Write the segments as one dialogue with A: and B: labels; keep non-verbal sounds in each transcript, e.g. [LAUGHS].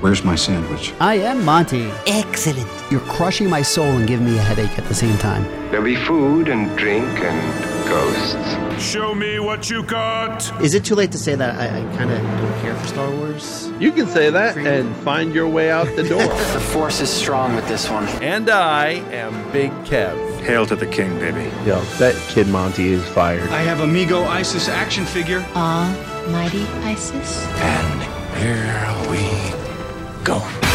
A: Where's my sandwich?
B: I am Monty.
C: Excellent.
B: You're crushing my soul and giving me a headache at the same time.
D: There'll be food and drink and ghosts.
E: Show me what you got.
F: Is it too late to say that I, I kind of don't care for Star Wars?
G: You can say that and find your way out the door. [LAUGHS]
D: the force is strong with this one.
H: And I am Big Kev.
E: Hail to the king, baby.
G: Yo, that kid Monty is fired.
A: I have a Mego Isis action figure.
I: Ah, mighty Isis.
J: And here we go.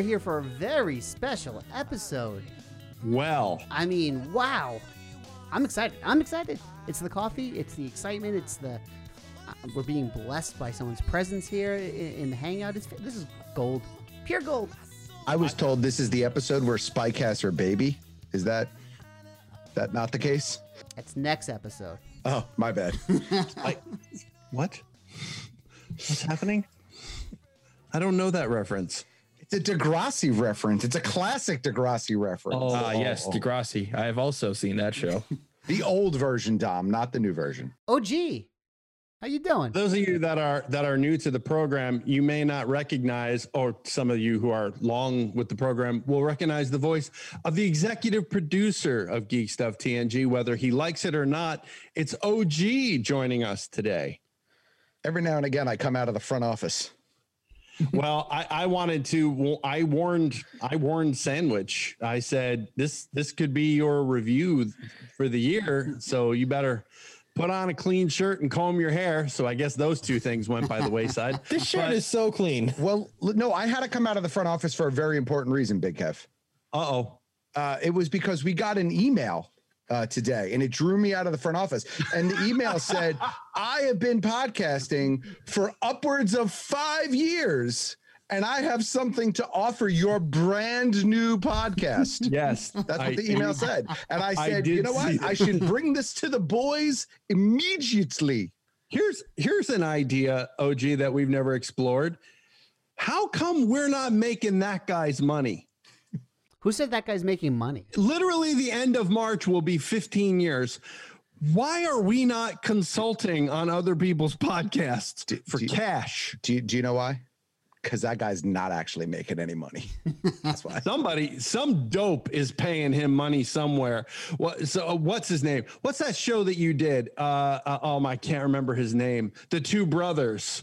B: Are here for a very special episode.
G: Well,
B: I mean, wow. I'm excited. I'm excited. It's the coffee, it's the excitement, it's the. Uh, we're being blessed by someone's presence here in, in the hangout. It's, this is gold. Pure gold.
K: I was told this is the episode where Spike has her baby. Is that that not the case?
B: That's next episode.
K: Oh, my bad. [LAUGHS]
G: What? What's happening? I don't know that reference.
K: It's a Degrassi reference. It's a classic Degrassi reference.
L: Oh,
H: Ah, yes, Degrassi. I have also seen that show. [LAUGHS]
K: The old version, Dom, not the new version.
B: OG, how you doing?
G: Those of you that are that are new to the program, you may not recognize, or some of you who are long with the program will recognize the voice of the executive producer of Geek Stuff TNG, whether he likes it or not. It's OG joining us today.
K: Every now and again, I come out of the front office.
G: Well, I, I wanted to. I warned. I warned Sandwich. I said this. This could be your review for the year. So you better put on a clean shirt and comb your hair. So I guess those two things went by the wayside. [LAUGHS]
L: This shirt
G: But-
L: is so clean.
K: Well, no, I had to come out of the front office for a very important reason, Big Kev.
G: Uh oh.
K: Uh, it was because we got an email uh, today and it drew me out of the front office. And the email [LAUGHS] said, I have been podcasting for upwards of five years and I have something to offer your brand new podcast.
G: Yes,
K: That's what
G: I-
K: the email said. And I
G: I
K: said, you know what? I should [LAUGHS] bring this to the boys immediately.
G: Here's here's an idea, OG, that we've never explored. How come we're not making that guy's money?
B: Who said that guy's making money?
G: Literally, the end of March will be 15 years. Why are we not consulting on other people's podcasts for
K: do you-
G: cash?
K: Do you, do you know why? Because that guy's not actually making any money. [LAUGHS] That's why.
G: Somebody, some dope is paying him money somewhere. What? So, uh, what's his name? What's that show that you did? Uh, uh, oh, I can't remember his name. The two brothers.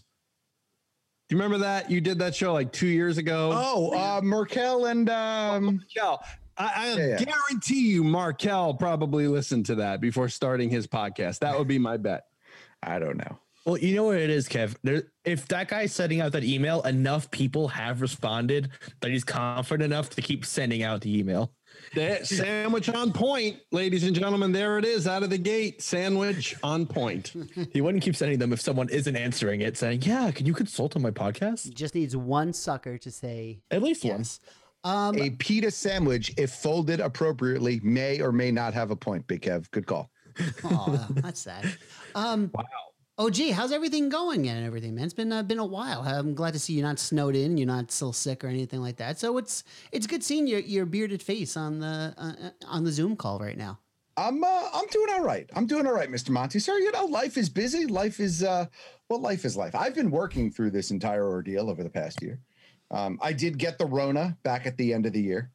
G: Do you remember that? You did that show like two years ago.
K: Oh, uh, Merkel and um,
G: Markel. I, I
K: Yeah, yeah.
G: guarantee you, Markel probably listened to that before starting his podcast. That would be my bet. [LAUGHS]
K: I don't know.
L: Well, you know what it is, Kev. There, if that guy's sending out that email, enough people have responded that he's confident enough to keep sending out the email.
G: That sandwich on point, ladies and gentlemen. There it is, out of the gate. Sandwich on point.
L: He wouldn't keep sending them if someone isn't answering it, saying, "Yeah, can you consult on my podcast?"
B: Just needs one sucker to say
L: At least one.
B: yes. Um,
K: A pita sandwich, if folded appropriately, may or may not have a point. Big Kev, good call.
B: oh, that's sad. Um, wow. Oh, gee, how's everything going and everything, man? It's been uh, been a while. I'm glad to see you're not snowed in, you're not still sick or anything like that. So it's it's good seeing your your bearded face on the uh, on the Zoom call right now.
K: I'm uh, I'm doing all right. I'm doing all right, Mr. Monty. Sir, you know, life is busy. Life is uh well, life is life. I've been working through this entire ordeal over the past year. Um, I did get the Rona back at the end of the year,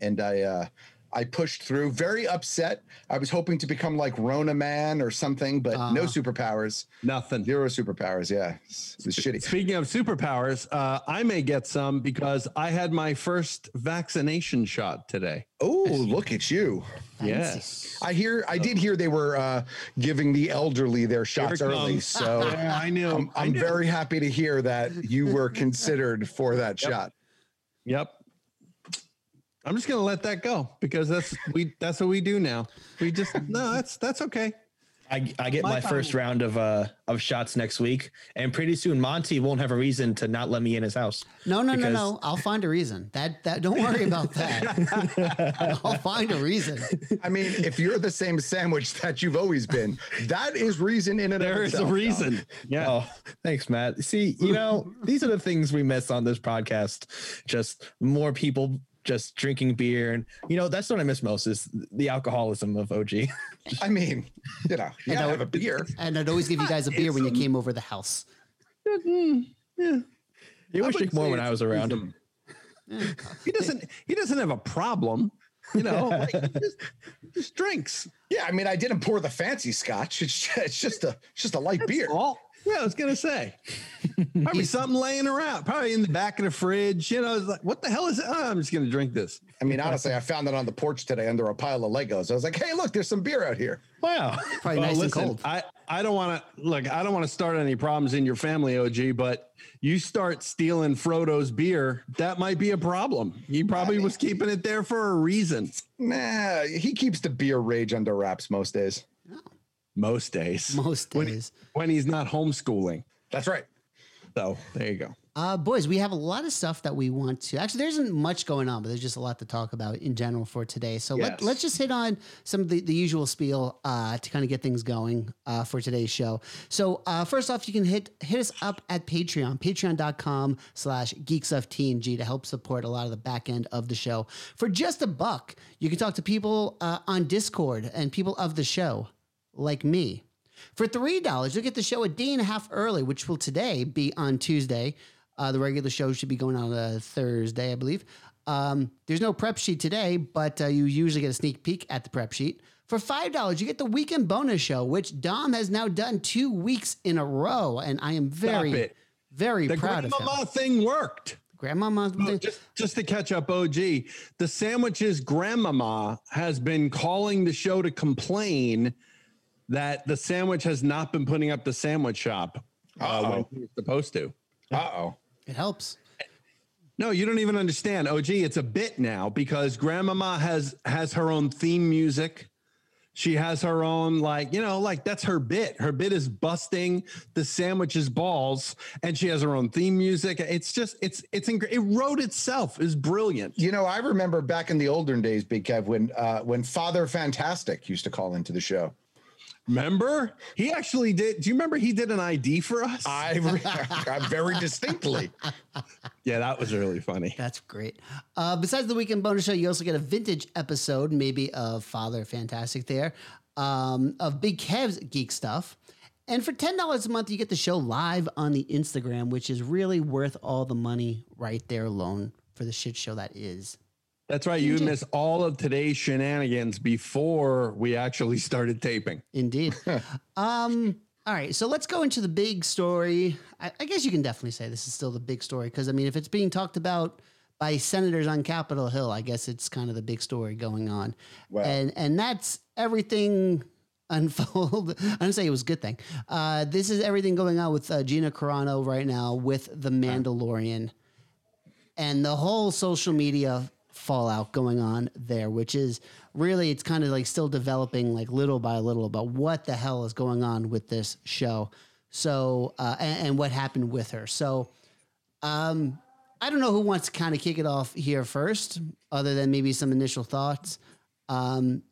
K: and I uh I pushed through. Very upset. I was hoping to become like Rona Man or something, but no
G: Uh,
K: superpowers.
G: Nothing.
K: Zero superpowers. Yeah, it's, it's shitty.
G: Speaking of superpowers, uh, I may get some because I had my first vaccination shot today.
K: Oh, look at you.
G: Yes.
K: I hear. I did hear they were uh, giving the elderly their shots
G: it
K: early. So [LAUGHS]
G: Yeah, I knew.
K: I'm,
G: I
K: I'm
G: knew.
K: very happy to hear that you were [LAUGHS] considered for that shot.
G: Yep. I'm just gonna let that go because that's we that's what we do now. We just no, that's that's okay.
L: I, I get
G: My
L: my, first round of uh of shots next week, and pretty soon Monty won't have a reason to not let me in his house.
B: No, no, no,
L: Because-
B: no. I'll find a reason. That that don't worry about that. [LAUGHS] I'll find a reason.
K: I mean, if you're the same sandwich that you've always been, that is reason in and of
G: There is a
K: itself, John.
G: reason. Yeah.
L: Oh, thanks, Matt. See, you know, these are the things we miss on this podcast. Just more people just drinking beer, and you know, that's what I miss most is the alcoholism of OG. [LAUGHS]
K: I mean, you know, you
B: And
K: gotta
B: I-
K: have a beer. [LAUGHS]
B: And I'd always give you guys a beer when you came over the house.
G: Mm, yeah.
L: You
G: I
L: wish drink more when I was around.
G: reason. [LAUGHS] He doesn't he doesn't have a problem. You know, like, just, just drinks.
K: Yeah, I mean, I didn't pour the fancy scotch. It's just, it's just a it's just a light beer.
G: All. Yeah, I was gonna say. [LAUGHS] Probably something laying around, probably in the back of the fridge. You know, it's like, what the hell is it? Oh, I'm just gonna drink this.
K: I mean, honestly, I found it on the porch today under a pile of Legos. I was like, hey, look, there's some beer out here.
L: Wow.
B: Probably
G: Well,
B: nice
G: listen,
B: and cold.
G: I, I don't want to look. I don't want to start any problems in your family, OG. But you start stealing Frodo's beer, that might be a problem. He probably was keeping it there for a reason.
K: Nah, he keeps the beer rage under wraps most days.
G: Most days,
B: Most
G: when,
B: days.
G: when he's not homeschooling.
K: That's right.
G: So there you go.
B: Uh, boys, we have a lot of stuff that we want to. Actually, there isn't much going on, but there's just a lot to talk about in general for today. So let,
G: Yes.
B: let's just hit on some of the, the usual spiel uh, to kind of get things going uh, for today's show. So uh, first off, you can hit hit us up at Patreon, patreon.com slash geekstuffTNG to help support a lot of the back end of the show. For just a buck, you can talk to people uh, on Discord and people of the show like me. For three dollars, you'll get the show a day and a half early, which will today be on Tuesday. Uh, the regular show should be going on a Thursday, I believe. Um, there's no prep sheet today, but uh, you usually get a sneak peek at the prep sheet. For five dollars, you get the weekend bonus show, which Dom has now done two weeks in a row, and I am very, very
G: The
B: proud of him.
G: grandmama thing worked.
B: Grandmama,
G: Oh, just just to catch up, OG, the sandwiches grandmama has been calling the show to complain that the sandwich has not been putting up the sandwich shop uh, when
K: Uh-oh.
G: he was supposed to.
K: Uh oh.
B: it helps.
G: No, you don't even understand. OG, it's a bit now because grandmama has has her own theme music. She has her own like, you know, like that's her bit. Her bit is busting the sandwiches balls and she has her own theme music. It's just it's it's ing- it wrote itself is brilliant.
K: You know, I remember back in the olden days, Big Kev, when uh, when Father Fantastic used to call into the show.
G: Remember? He actually did. Do you remember he did an ID for us?
K: I, I very distinctly. [LAUGHS]
G: yeah, that was really funny.
B: That's great. Uh, besides the weekend bonus show, you also get a vintage episode, maybe of Father Fantastic there, um, of Big Kev's Geek Stuff. And for $10 a month, you get the show live on the Instagram, which is really worth all the money right there alone for the shit show that is.
G: That's right. You miss all of today's shenanigans before we actually started taping.
B: Indeed. [LAUGHS] um, all right, so let's go into the big story. I, I guess you can definitely say this is still the big story because I mean, if it's being talked about by senators on Capitol Hill, I guess it's kind of the big story going on.
K: Well-
B: and and that's everything [LAUGHS] unfold. I don't say it was a good thing. Uh, this is everything going on with uh, Gina Carano right now with the Mandalorian and the whole social media fallout going on there, which is really it's kind of like still developing like little by little about what the hell is going on with this show. So uh, and, and what happened with her. So um, I don't know who wants to kind of kick it off here first, other than maybe some initial thoughts. Um,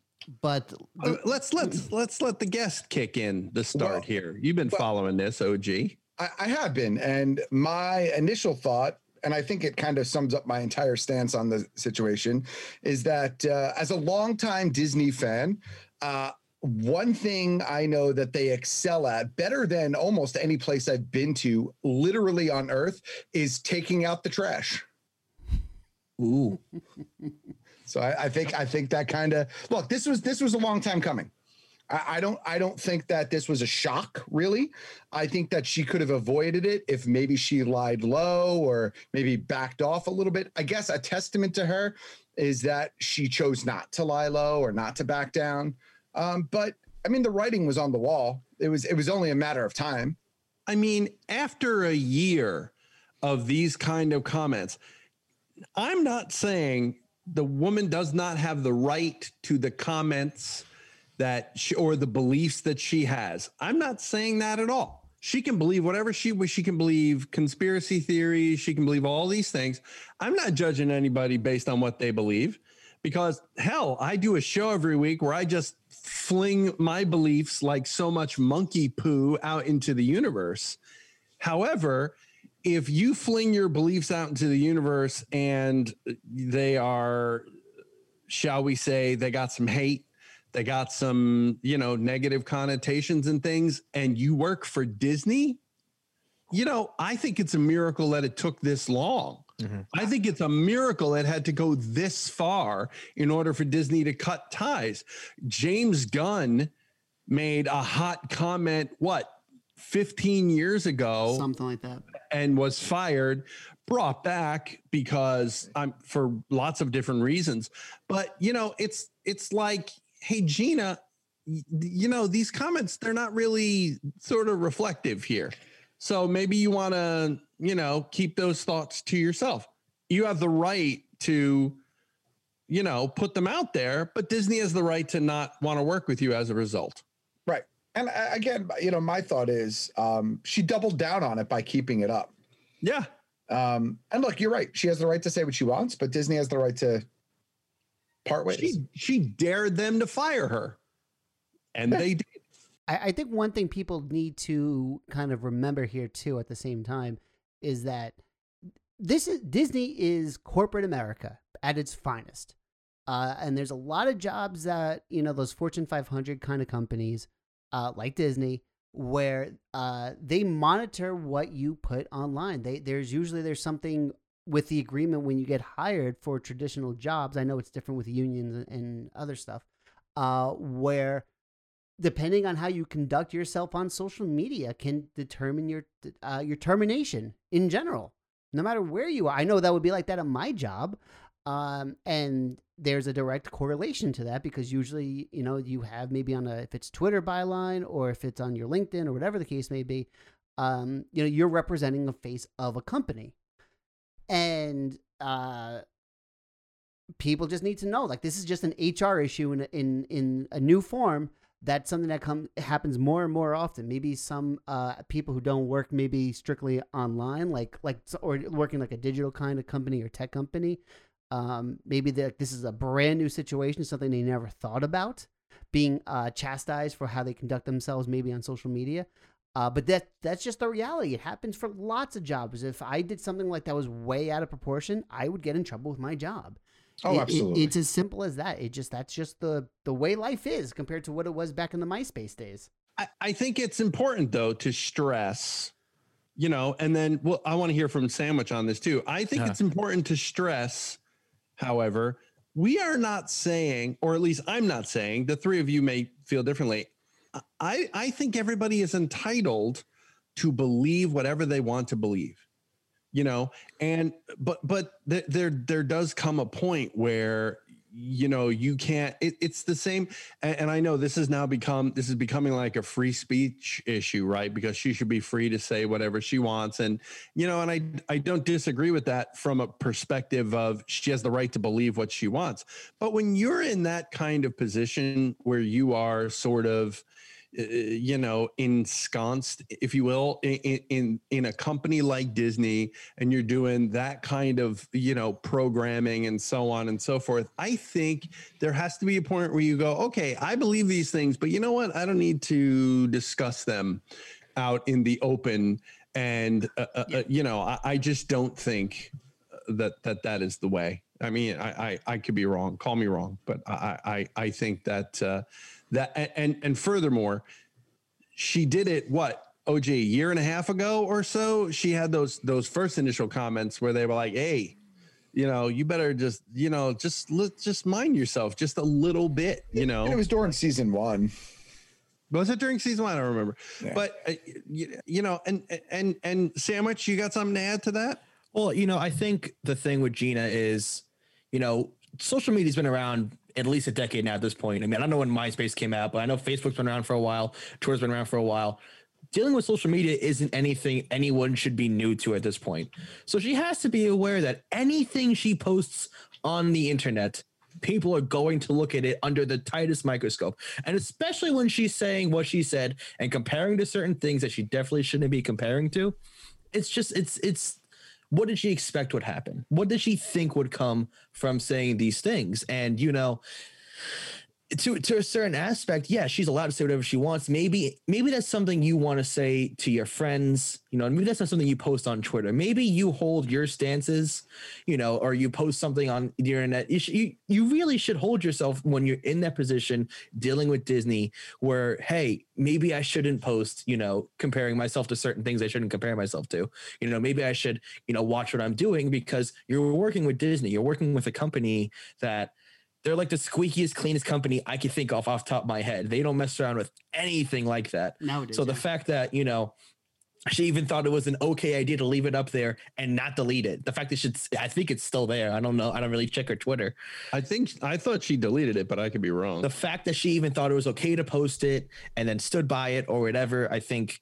B: but
G: Uh, let's let's let's let the guest kick in the start
K: Well-
G: here. You've been following this, OG.
K: I, I have been, and my initial thought, and I think it kind of sums up my entire stance on the situation, is that uh, as a longtime Disney fan, uh, one thing I know that they excel at better than almost any place I've been to, literally on Earth, is taking out the trash.
L: Ooh. [LAUGHS]
K: So I, I think I think that kind of look. This was this was a long time coming. I, I don't I don't think that this was a shock. Really, I think that she could have avoided it if maybe she lied low or maybe backed off a little bit. I guess a testament to her is that she chose not to lie low or not to back down. Um, but I mean, the writing was on the wall. It was it was only a matter of time.
G: I mean, after a year of these kind of comments, I'm not saying the woman does not have the right to the comments that she, or the beliefs that she has. I'm not saying that at all. She can believe whatever she she can believe conspiracy theories, she can believe all these things. I'm not judging anybody based on what they believe because hell, I do a show every week where I just fling my beliefs like so much monkey poo out into the universe. However, if you fling your beliefs out into the universe and they are, shall we say, they got some hate, they got some, you know, negative connotations and things, and you work for Disney, you know, I think it's a miracle that it took this long. Mm-hmm. I think it's a miracle it had to go this far in order for Disney to cut ties. James Gunn made a hot comment, what, 15 years ago?
B: Something like that.
G: And was fired, brought back because I'm for lots of different reasons. But, you know, it's it's like, hey, Gina, you know, these comments, they're not really sort of reflective here. So maybe you want to, you know, keep those thoughts to yourself. You have the right to, you know, put them out there, but Disney has the right to not want to work with you as a result.
K: Right. And uh, again, you know, my thought is um, she doubled down on it by keeping it up.
G: Yeah.
K: Um, and look, you're right. She has the right to say what she wants, but Disney has the right to part ways.
G: She, she dared them to fire her, and they did.
B: I, I think one thing people need to kind of remember here too at the same time is that this is Disney is corporate America at its finest. Uh, and there's a lot of jobs that, you know, those Fortune 500 kind of companies uh, like Disney where uh, they monitor what you put online. They there's usually there's something with the agreement when you get hired for traditional jobs. I know it's different with unions and other stuff, uh, where depending on how you conduct yourself on social media can determine your uh, your termination in general no matter where you are i know that would be like that at my job um, and there's a direct correlation to that because usually you know you have maybe on a if it's twitter byline or if it's on your linkedin or whatever the case may be um, you know you're representing the face of a company and uh, people just need to know like this is just an hr issue in in in a new form that's something that comes happens more and more often. Maybe some uh, people who don't work maybe strictly online, like like or working like a digital kind of company or tech company. Um, maybe that this is a brand new situation, something they never thought about, being uh, chastised for how they conduct themselves, maybe on social media. Uh, but that that's just the reality. It happens for lots of jobs. If I did something like that was way out of proportion, I would get in trouble with my job.
K: Oh,
B: it,
K: absolutely.
B: It, it's as simple as that. It just that's just the the way life is compared to what it was back in the MySpace days.
G: I, I think it's important though to stress, you know, and then well, I want to hear from Sandwich on this too. I think it's important to stress, however, we are not saying, or at least I'm not saying, the three of you may feel differently. I I think everybody is entitled to believe whatever they want to believe you know? And but but th- there there does come a point where you know you can't it, it's the same and, and, i know this has now become this is becoming like a free speech issue right? Because she should be free to say whatever she wants. And you know and i i don't disagree with that from a perspective of she has the right to believe what she wants. But when you're in that kind of position where you are sort of uh, you know, ensconced, if you will, in, in in a company like Disney, and you're doing that kind of you know programming and so on and so forth. I think there has to be a point where you go, okay, I believe these things, but you know what? I don't need to discuss them out in the open. And uh, uh, you know, I, I just don't think that that that is the way. I mean, I, I, I could be wrong. Call me wrong, but I I, I think that uh, that and and furthermore, she did it what OG a year and a half ago or so. She had those those first initial comments where they were like, "Hey, you know, you better just, you know, just let just mind yourself just a little bit, you know.
K: And it was during season one.
G: Was it during season one? I don't remember. But uh, you, you know, and and and sandwich, you got something to add to that?
L: Well, you know, I think the thing with Gina is, you know, social media's been around at least a decade now at this point. I mean, I don't know when MySpace came out, but I know Facebook's been around for a while, Twitter's been around for a while. Dealing with social media isn't anything anyone should be new to at this point. So she has to be aware that anything she posts on the internet people are going to look at it under the tightest microscope. And especially when she's saying what she said and comparing to certain things that she definitely shouldn't be comparing to. It's just it's it's what did she expect would happen? What did she think would come from saying these things? And you know, to to a certain aspect, yeah, she's allowed to say whatever she wants. Maybe maybe that's something you want to say to your friends, you know. Maybe that's not something you post on Twitter. Maybe you hold your stances, you know, or you post something on the internet. You sh- you, you really should hold yourself when you're in that position dealing with Disney, where hey, maybe I shouldn't post, you know, comparing myself to certain things I shouldn't compare myself to. You know, maybe I should, you know, watch what I'm doing because you're working with Disney. You're working with a company that they're like the squeakiest, cleanest company I could think of off top of my head. They don't mess around with anything like that.
B: Nowadays,
L: so the
B: yeah.
L: fact that you know she even thought it was an okay idea to leave it up there and not delete it. The fact that she's, I think it's still there. I don't know. I don't really check her Twitter.
G: I think I thought she deleted it, but I could be wrong.
L: The fact that she even thought it was okay to post it and then stood by it or whatever, I think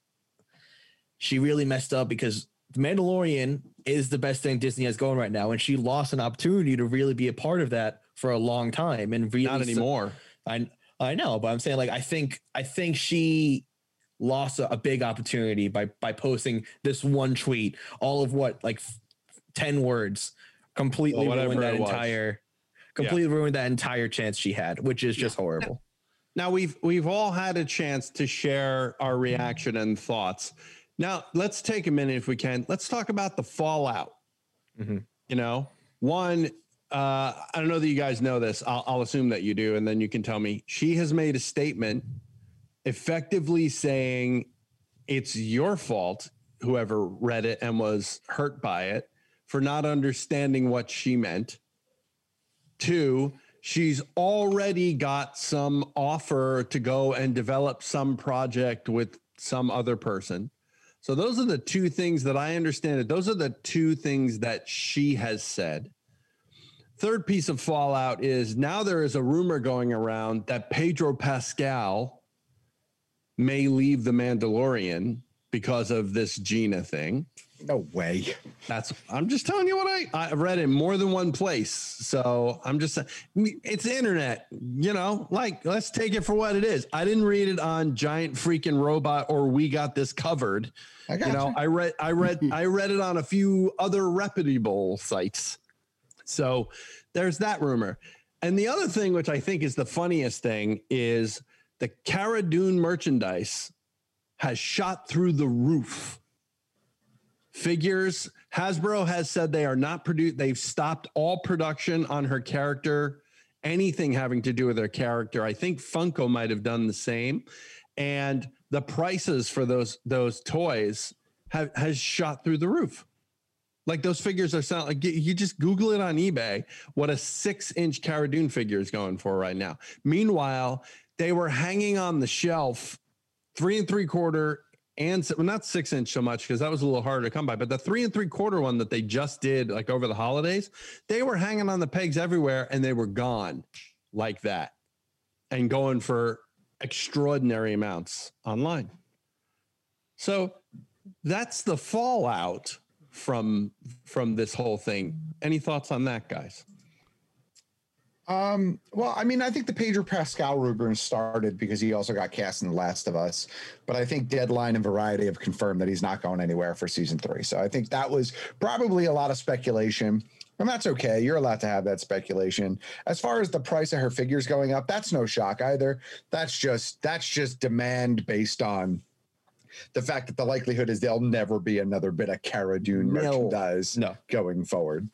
L: she really messed up because the Mandalorian is the best thing Disney has going right now, and she lost an opportunity to really be a part of that for a long time. And really,
G: Not anymore.
L: I I know, but I'm saying like I think I think she lost a, a big opportunity by by posting this one tweet, all of what like f- ten words, completely
G: Well,
L: ruined that entire, completely ruined that entire chance she had, which is just horrible.
G: Now we've we've all had a chance to share our reaction and thoughts. Now let's take a minute if we can. Let's talk about the fallout.
L: Mm-hmm.
G: You know, one, uh, I don't know that you guys know this. I'll, I'll assume that you do, and then you can tell me. She has made a statement, effectively saying it's your fault, whoever read it and was hurt by it, for not understanding what she meant. Two, she's already got some offer to go and develop some project with some other person. So those are the two things that I understand it. Those are the two things that she has said. Third piece of fallout is now there is a rumor going around that Pedro Pascal may leave the Mandalorian because of this Gina thing.
K: No way.
G: That's I'm just telling you what I I read in more than one place. So I'm just it's internet, you know, like let's take it for what it is. I didn't read it on giant freaking robot or we got this covered.
K: I got
G: you know,
K: gotcha.
G: I read I read I read it on a few other reputable sites. So there's that rumor. And the other thing which I think is the funniest thing is the Cara Dune merchandise has shot through the roof figures. Hasbro has said they are not produced. They've stopped all production on her character, anything having to do with her character. I think Funko might have done the same, and the prices for those those toys have has shot through the roof. Like those figures are sound like you- just Google it on eBay what a six inch Cara Dune figure is going for right now. Meanwhile, they were hanging on the shelf three and three quarter and well, not six inch so much because that was a little harder to come by, but the three and three quarter one that they just did like over the holidays, they were hanging on the pegs everywhere and they were gone like that and going for extraordinary amounts online. So that's the fallout from from this whole thing. Any thoughts on that, guys?
K: Um, well, I mean, I think the Pedro Pascal rumor started because he also got cast in The Last of Us, but I think Deadline and Variety have confirmed that he's not going anywhere for season three. So I think that was probably a lot of speculation. And that's okay. You're allowed to have that speculation. As far as the price of her figures going up, that's no shock either. That's just that's just demand based on the fact that the likelihood is there'll never be another bit of Cara Dune
L: No.
K: merchandise
L: No.
K: going forward.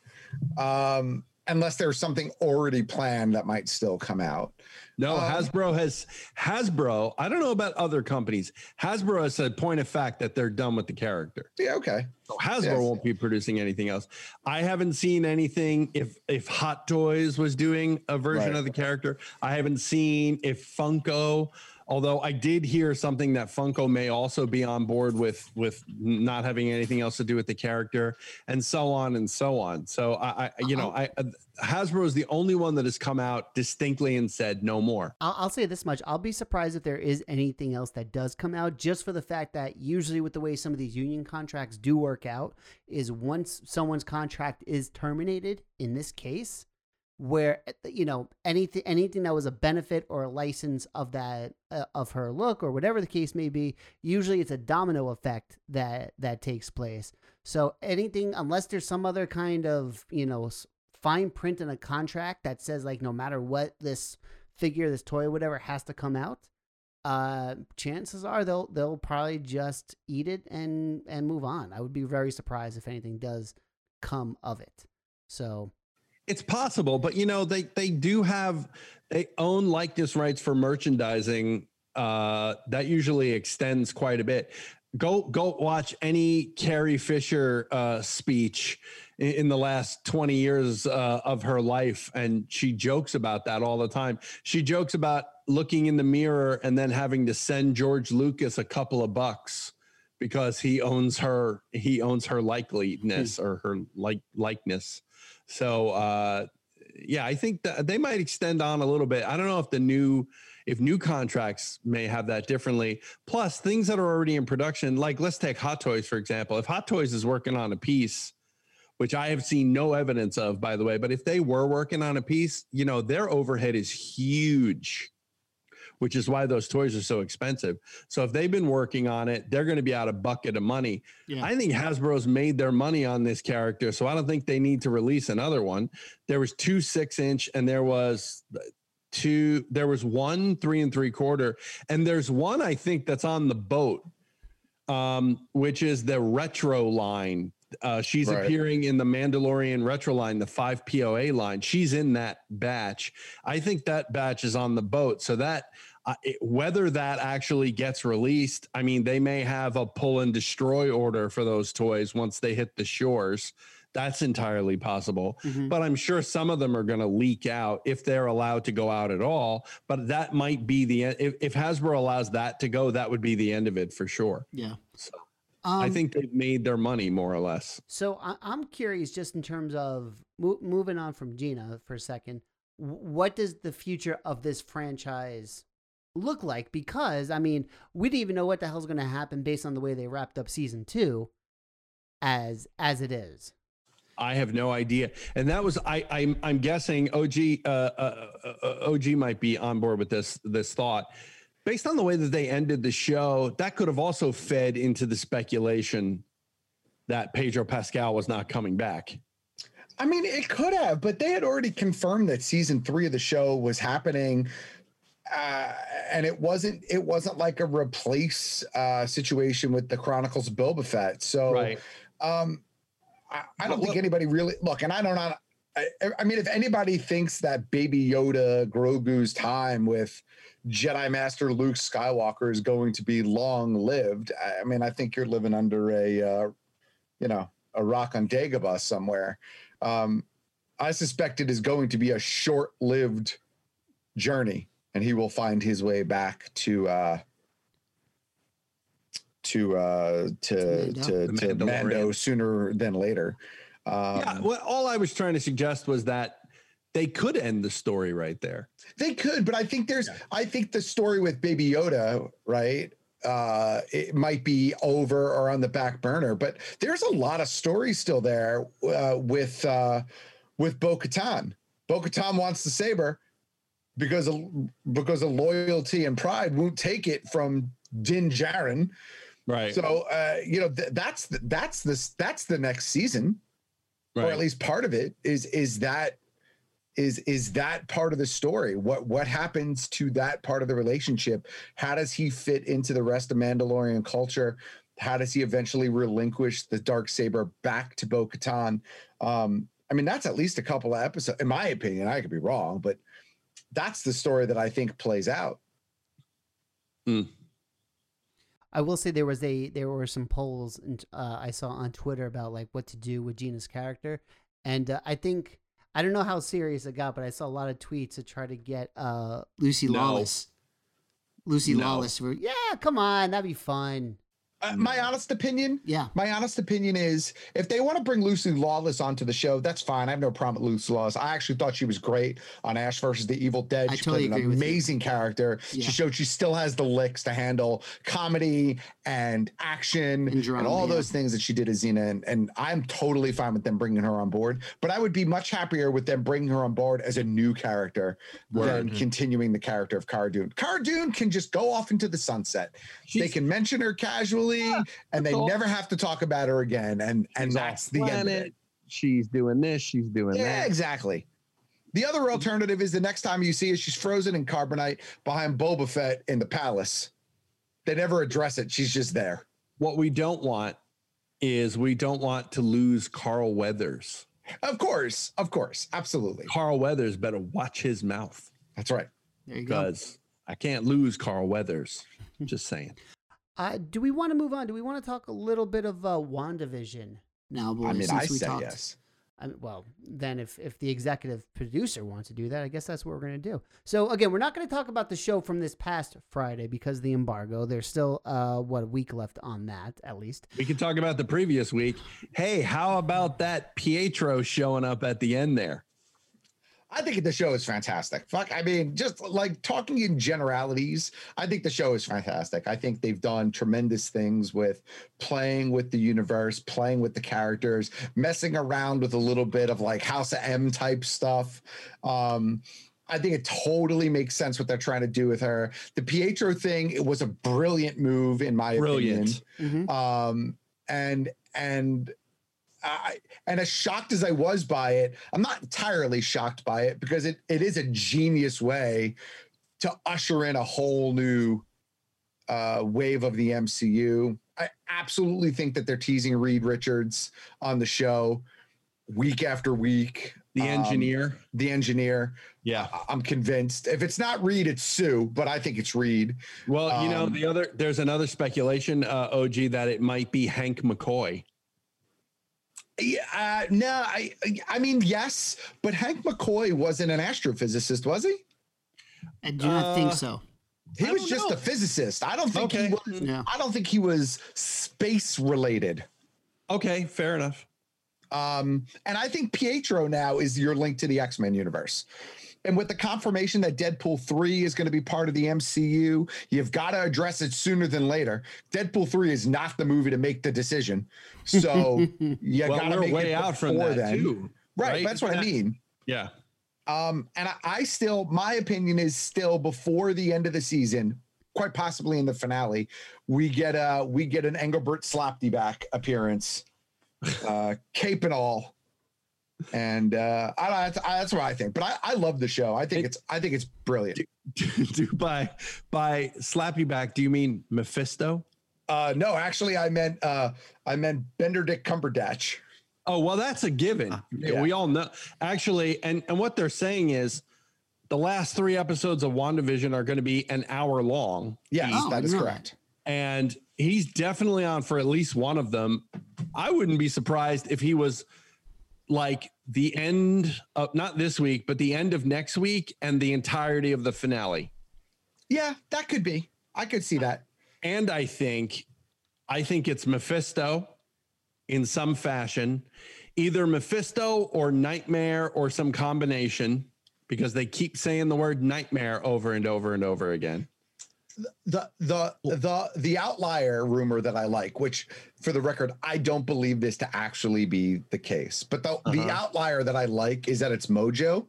K: Um, unless there's something already planned that might still come out.
G: No,
K: Um,
G: Hasbro has Hasbro. I don't know about other companies. Hasbro has said point of fact that they're done with the character.
K: Yeah, okay.
G: So Hasbro
K: Yes.
G: won't be producing anything else. I haven't seen anything. If if Hot Toys was doing a version
K: Right.
G: of the character, I haven't seen if Funko. Although I did hear something that Funko may also be on board with with not having anything else to do with the character, and so on and so on. So I, I you know, uh-huh. I uh, Hasbro is the only one that has come out distinctly and said no more.
B: I'll, I'll say this much: I'll be surprised if there is anything else that does come out, just for the fact that usually with the way some of these union contracts do work out, is once someone's contract is terminated, in this case, where you know anything anything that was a benefit or a license of that uh, of her look or whatever the case may be, usually it's a domino effect that that takes place. So anything unless there's some other kind of you know fine print in a contract that says like no matter what this figure, this toy, whatever has to come out, uh, chances are they'll they'll probably just eat it and and move on. I would be very surprised if anything does come of it. So
G: It's possible, but you know, they they do have they own likeness rights for merchandising. Uh, that usually extends quite a bit. Go go watch any Carrie Fisher uh, speech in, in the last 20 years uh, of her life, and she jokes about that all the time. She jokes about looking in the mirror and then having to send George Lucas a couple of bucks because he owns her he owns her likeliness or her like likeness. So uh yeah, I think that they might extend on a little bit. I don't know if the new if new contracts may have that differently. Plus, things that are already in production, like let's take Hot Toys for example. If Hot Toys is working on a piece, which I have seen no evidence of, by the way, but if they were working on a piece, you know, their overhead is huge, which is why those toys are so expensive. So if they've been working on it, they're going to be out a bucket of money.
B: Yeah.
G: I think Hasbro's made their money on this character, so I don't think they need to release another one. There was two six inch, and there was two. There was one three and three quarter, and there's one I think that's on the boat, um, which is the retro line. Uh, she's
K: Right.
G: appearing in the Mandalorian retro line, the five POA line. She's in that batch. I think that batch is on the boat. So that uh, it, whether that actually gets released, I mean, they may have a pull and destroy order for those toys once they hit the shores. That's entirely possible.
B: Mhm.
G: But I'm sure some of them are going to leak out if they're allowed to go out at all. But that might be the end. If, if Hasbro allows that to go, that would be the end of it for sure.
B: yeah.
G: So
B: Um,
G: I think they've made their money more or less.
B: So I, I'm curious, just in terms of mo- moving on from Gina for a second, what does the future of this franchise look like? Because I mean, we didn't even know what the hell's going to happen based on the way they wrapped up season two, as as it is.
G: I have no idea, and that was I. I'm, I'm guessing OG uh, uh, uh, OG might be on board with this this thought, based on the way that they ended the show. That could have also fed into the speculation that Pedro Pascal was not coming back.
K: I mean, it could have, but they had already confirmed that season three of the show was happening. Uh, and it wasn't it wasn't like a replace uh, situation with the Chronicles of Boba Fett. So
G: Right.
K: um, I, I don't
G: Well,
K: think anybody really look, and I don't know. I, I mean, if anybody thinks that Baby Yoda Grogu's time with Jedi Master Luke Skywalker is going to be long lived, I, I mean, I think you're living under a, uh, you know, a rock on Dagobah somewhere. Um, I suspect it is going to be a short lived journey, and he will find his way back to. Uh, to uh to to,
G: The
K: to Mando sooner than later. Um,
G: yeah. Well, all I was trying to suggest was that they could end the story right there.
K: They could, but I think there's I think the story with Baby Yoda, right? Uh it might be over or on the back burner, but there's a lot of stories still there uh with uh with Bo-Katan. Bo-Katan wants the saber because of because of loyalty and pride won't take it from Din Djarin.
G: Right.
K: So uh you know th- that's the, that's this that's the next season or at least part of it is is that is is that part of the story? What what happens to that part of the relationship? How does he fit into the rest of mandalorian culture? How does he eventually relinquish the dark saber back to bo-katan? Um I mean, that's at least a couple of episodes, in my opinion. I could be wrong, but that's the story that I think plays out.
B: I will say there was a there were some polls and uh, I saw on Twitter about like what to do with Gina's character, and uh, I think I don't know how serious it got, but I saw a lot of tweets to try to get uh, Lucy
G: No.
B: Lawless. Lucy
G: No.
B: Lawless. For, yeah, come on, that'd be fun.
K: Uh, my honest opinion,
B: Yeah.
K: my honest opinion is if they want to bring Lucy Lawless onto the show, that's fine. I have no problem with Lucy Lawless. I actually thought she was great on Ash versus the Evil Dead.
B: I
K: she
B: totally
K: played an amazing character.
B: Yeah.
K: She showed she still has the licks to handle comedy and action
B: And
K: and, all
B: yeah.
K: those things that she did as Xena. And, and I'm totally fine with them bringing her on board. But I would be much happier with them bringing her on board as a new character than continuing the character of Cara Dune. Cara Dune can just go off into the sunset. they can mention her casually [LAUGHS] and they
G: all.
K: never have to talk about her again. And and
G: She's
K: that's
G: off
K: the end. Of it.
G: She's doing this. She's doing
K: Yeah,
G: that.
K: exactly. The other alternative is the next time you see her, she's frozen in carbonite behind Boba Fett in the palace. They never address it. She's just there.
G: What we don't want is we don't want to lose Carl Weathers.
K: Of course, of course, absolutely.
G: Carl Weathers better watch his mouth
K: That's right.
B: There you go.
G: because I can't lose Carl Weathers. I'm just saying.
B: Uh, do we want to move on? Do we want to talk a little bit of uh, WandaVision now?
K: I mean, I
B: we talked?
K: yes.
B: I mean, well, then if if the executive producer wants to do that, I guess that's what we're going to do. So again, we're not going to talk about the show from this past Friday because of the embargo. There's still uh what a week left on that at least.
G: We can talk about the previous week. Hey, how about that Pietro showing up at the end there?
K: I think the show is fantastic. Fuck, I mean, just like talking in generalities, I think the show is fantastic. I think they've done tremendous things with playing with the universe, playing with the characters, messing around with a little bit of like House of M type stuff. Um, I think it totally makes sense what they're trying to do with her. The Pietro thing, it was a brilliant move in my
G: Brilliant.
K: opinion. Um, and and I, and as shocked as I was by it, I'm not entirely shocked by it because it, it is a genius way to usher in a whole new uh, wave of the MCU. I absolutely think that they're teasing Reed Richards on the show week after week.
G: The
K: Um,
G: engineer.
K: the engineer.
G: Yeah.
K: I'm convinced. If it's not Reed, it's Sue, but I think it's Reed.
G: Well, you know,
K: Um,
G: the other there's another speculation, uh, OG, that it might be Hank McCoy.
K: Yeah, uh, no, I I mean yes, but Hank McCoy wasn't an astrophysicist, was he?
B: I do not think
G: Uh,
B: so.
K: He
G: I
K: was just
G: know.
K: a physicist. I don't think
G: Okay.
K: he was.
B: Yeah.
K: I don't think he was space related.
G: Okay, fair enough.
K: Um, and I think Pietro now is your link to the X Men universe. And with the confirmation that Deadpool 3 is going to be part of the MCU, you've got to address it sooner than later. Deadpool 3 is not the movie to make the decision. [LAUGHS] So you
G: well,
K: got to
G: we're
K: make
G: way
K: it
G: out from
K: before
G: that
K: then.
G: too.
K: Right, that's what I mean.
G: Yeah.
K: Um, and I, I still, my opinion is still before the end of the season, quite possibly in the finale, we get a we get an Engelbert Slapty back appearance, [LAUGHS] uh, cape and all. And uh, I, that's, I, that's what I think. But I, I love the show. I think
G: It-
K: it's I think it's brilliant. [LAUGHS]
G: do by by slap you back, do you mean Mephisto?
K: Uh, no, actually, I meant uh, I meant Benedict Cumberbatch.
G: Oh, well, that's a given.
K: yeah.
G: We all know actually, and and what they're saying is the last three episodes of WandaVision are going to be an hour long.
K: Yes,
B: Oh,
K: that
B: I
K: is
B: know
K: correct.
G: and he's definitely on for at least one of them. I wouldn't be surprised if he was like the end of not this week, but the end of next week and the entirety of the finale.
K: Yeah, that could be. I could see that.
G: And I think, I think it's Mephisto in some fashion, either Mephisto or Nightmare or some combination, because they keep saying the word nightmare over and over and over again.
K: The the the the outlier rumor that I like, which for the record, I don't believe this to actually be the case, but the the
G: Uh-huh.
K: outlier that I like is that it's Mojo,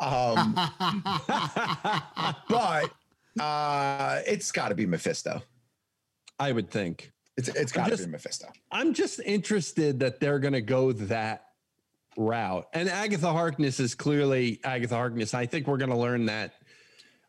K: um, [LAUGHS] but uh, it's got to be Mephisto.
G: I would think.
K: It's it's got to be Mephisto.
G: I'm just interested that they're going to go that route. And Agatha Harkness is clearly Agatha Harkness. I think we're going to learn that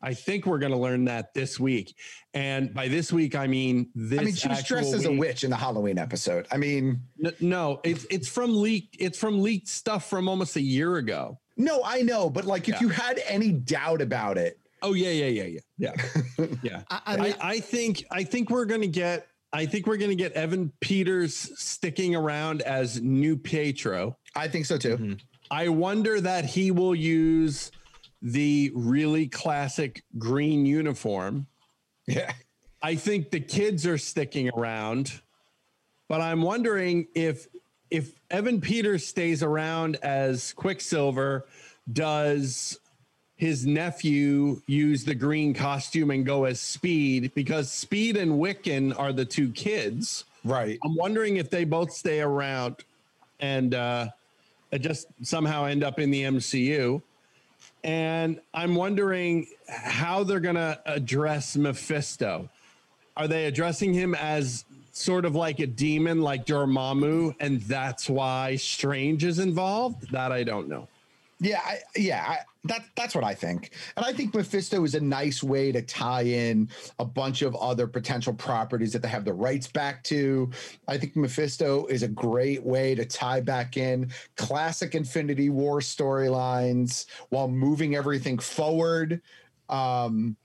G: I think we're going to learn that this week. And by this week, I mean this.
K: I mean, she was dressed as a witch in the Halloween episode. I mean,
G: N- No, it's it's from leaked. It's from leaked stuff from almost a year ago.
K: no, I know, but like if
G: Yeah.
K: you had any doubt about it,
G: Oh yeah, yeah, yeah, yeah, yeah, [LAUGHS] yeah.
B: I, I
G: I, I think I think we're gonna get I think we're gonna get Evan Peters sticking around as new Pietro.
K: I think so too.
G: Mm-hmm. I wonder that he will use the really classic green uniform.
K: Yeah.
G: I think the kids are sticking around, but I'm wondering if if Evan Peters stays around as Quicksilver, does his nephew use the green costume and go as Speed because Speed and Wiccan are the two kids.
K: Right.
G: I'm wondering if they both stay around and uh, just somehow end up in the MCU. And I'm wondering how they're going to address Mephisto. Are they addressing him as sort of like a demon like Dormammu, and that's why Strange is involved? That I don't know.
K: Yeah, I, yeah, I, that that's what I think, and I think Mephisto is a nice way to tie in a bunch of other potential properties that they have the rights back to. I think Mephisto is a great way to tie back in classic Infinity War storylines while moving everything forward. Um,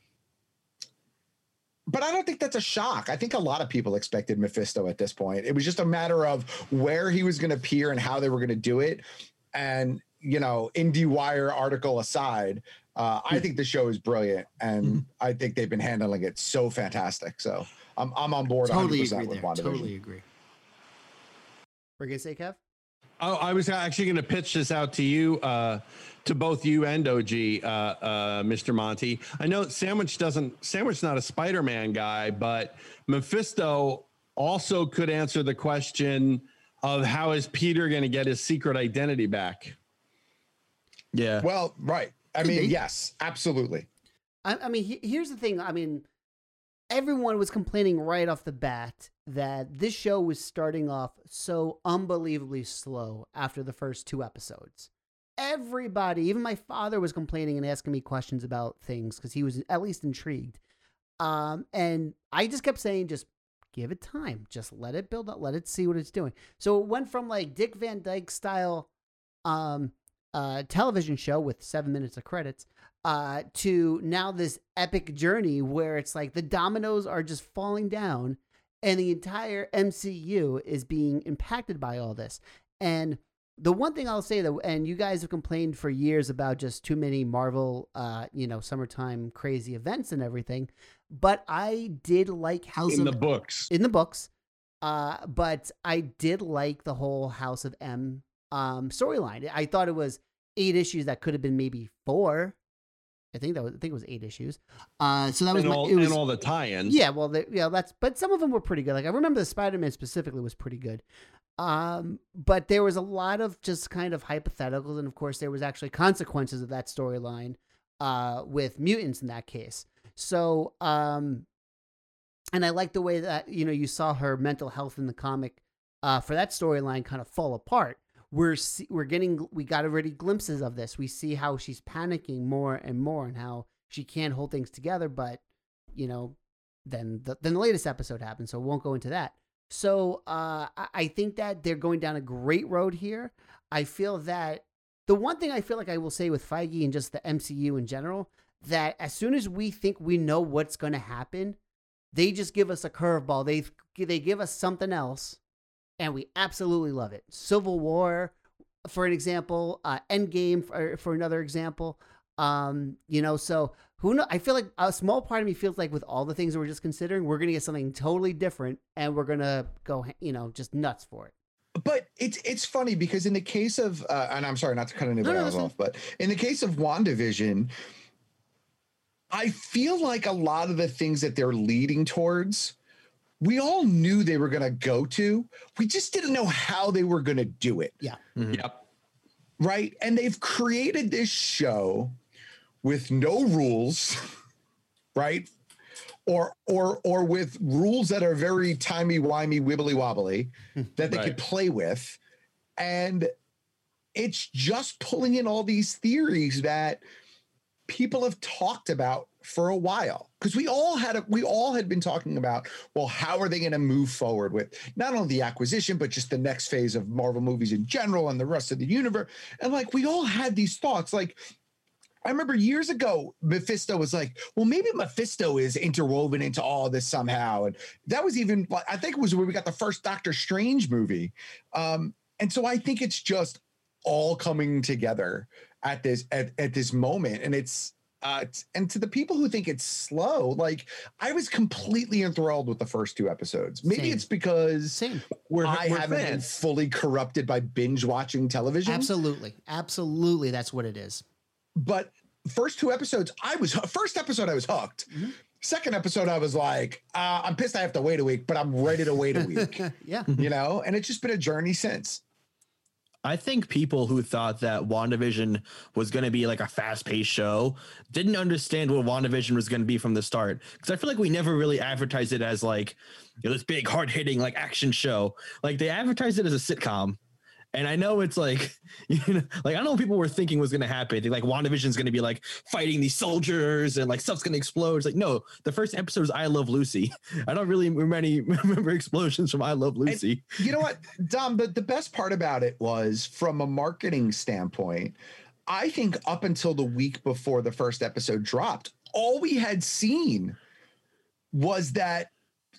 K: but I don't think that's a shock. I think a lot of people expected Mephisto at this point. It was just a matter of where he was going to appear and how they were going to do it. And you know, IndieWire article aside, uh, I think the show is brilliant, and I think they've been handling it so fantastic. So I'm I'm on board.
B: totally
K: 100%
B: agree
K: with
B: there. Totally agree. We're gonna say, Kev.
G: Oh, I was actually going to pitch this out to you, uh, to both you and OG, uh, uh, Mr. Monty. I know Sandwich doesn't. Sandwich not a Spider-Man guy, but Mephisto also could answer the question of how is Peter going to get his secret identity back.
L: Yeah.
K: Well, right. I
B: Could
K: mean,
B: be.
K: yes, absolutely.
B: I, I mean, he, here's the thing. I mean, everyone was complaining right off the bat that this show was starting off so unbelievably slow after the first two episodes. Everybody, even my father, was complaining and asking me questions about things because he was at least intrigued. Um, and I just kept saying, just give it time, just let it build up, let it see what it's doing. So it went from like Dick Van Dyke style, um, uh, television show with seven minutes of credits uh, to now this epic journey where it's like the dominoes are just falling down and the entire MCU is being impacted by all this. And the one thing I'll say though, and you guys have complained for years about just too many Marvel, uh, you know, summertime crazy events and everything, but I did like House
G: in
B: of
G: the books.
B: in the books. Uh, but I did like the whole House of M um storyline. I thought it was eight issues that could have been maybe four. I think that was I think it was eight issues. Uh, so that was
G: and,
B: my,
G: all,
B: it was,
G: and all the tie-ins.
B: yeah, well, the, yeah, that's but some of them were pretty good. Like I remember the Spider Man specifically was pretty good. Um, but there was a lot of just kind of hypotheticals, and of course, there was actually consequences of that storyline uh, with mutants in that case. So, um, and I like the way that you know you saw her mental health in the comic uh, for that storyline kind of fall apart. We're we're getting we got already glimpses of this. We see how she's panicking more and more, and how she can't hold things together. But you know, then the then the latest episode happened, so won't go into that. So uh, I, I think that they're going down a great road here. I feel that the one thing I feel like I will say with Feige and just the MCU in general, that as soon as we think we know what's going to happen, they just give us a curveball. They they give us something else, and we absolutely love it. Civil War, for an example, uh, Endgame for, for another example. Um, you know, so who know? I feel like a small part of me feels like with all the things that we're just considering, we're gonna get something totally different, and we're gonna go, you know, just nuts for it.
K: But it's it's funny because in the case of uh, and I'm sorry not to cut anybody
B: no,
K: else off, but in the case of WandaVision, I feel like a lot of the things that they're leading towards, we all knew they were going to go to. We just didn't know how they were going to do it.
B: Yeah. Mm-hmm.
G: Yep.
K: Right. And they've created this show with no rules, [LAUGHS] right? Or or or with rules that are very timey wimey wibbly wobbly hmm. that they
G: Right.
K: could play with. And it's just pulling in all these theories that people have talked about for a while because we all had a, we all had been talking about well how are they going to move forward with not only the acquisition but just the next phase of Marvel movies in general and the rest of the universe and like we all had these thoughts like I remember years ago, Mephisto was like, well, maybe Mephisto is interwoven into all this somehow. And that was even, I think it was where we got the first Doctor Strange movie. Um, and so I think it's just all coming together at this at, at this moment. And it's uh and to the people who think it's slow, like I was completely enthralled with the first two episodes. Maybe
B: Same.
K: it's because
B: Same.
G: We're,
K: I
G: we're
K: haven't been fully corrupted by binge watching television.
B: Absolutely. Absolutely. That's what it is.
K: but first two episodes, I was first episode I was hooked.
B: Mm-hmm.
K: Second episode, I was like, uh, I'm pissed I have to wait a week, but I'm ready to wait a week. [LAUGHS]
B: yeah.
K: you know, and it's just been a journey since.
L: I think people who thought that WandaVision was going to be like a fast paced show didn't understand what WandaVision was going to be from the start. Because I feel like we never really advertised it as like you know, this big, hard hitting, like action show. Like they advertised it as a sitcom. And I know it's like, [LAUGHS] you know, like I know what people were thinking was going to happen. They like WandaVision's going to be like fighting these soldiers and like stuff's going to explode. It's like, no, the first episode is I Love Lucy. [LAUGHS] I don't really remember any [LAUGHS] remember explosions from I Love Lucy.
K: You know what, Dom? The, the best part about it was from a marketing standpoint, I think up until the week before the first episode dropped, all we had seen was that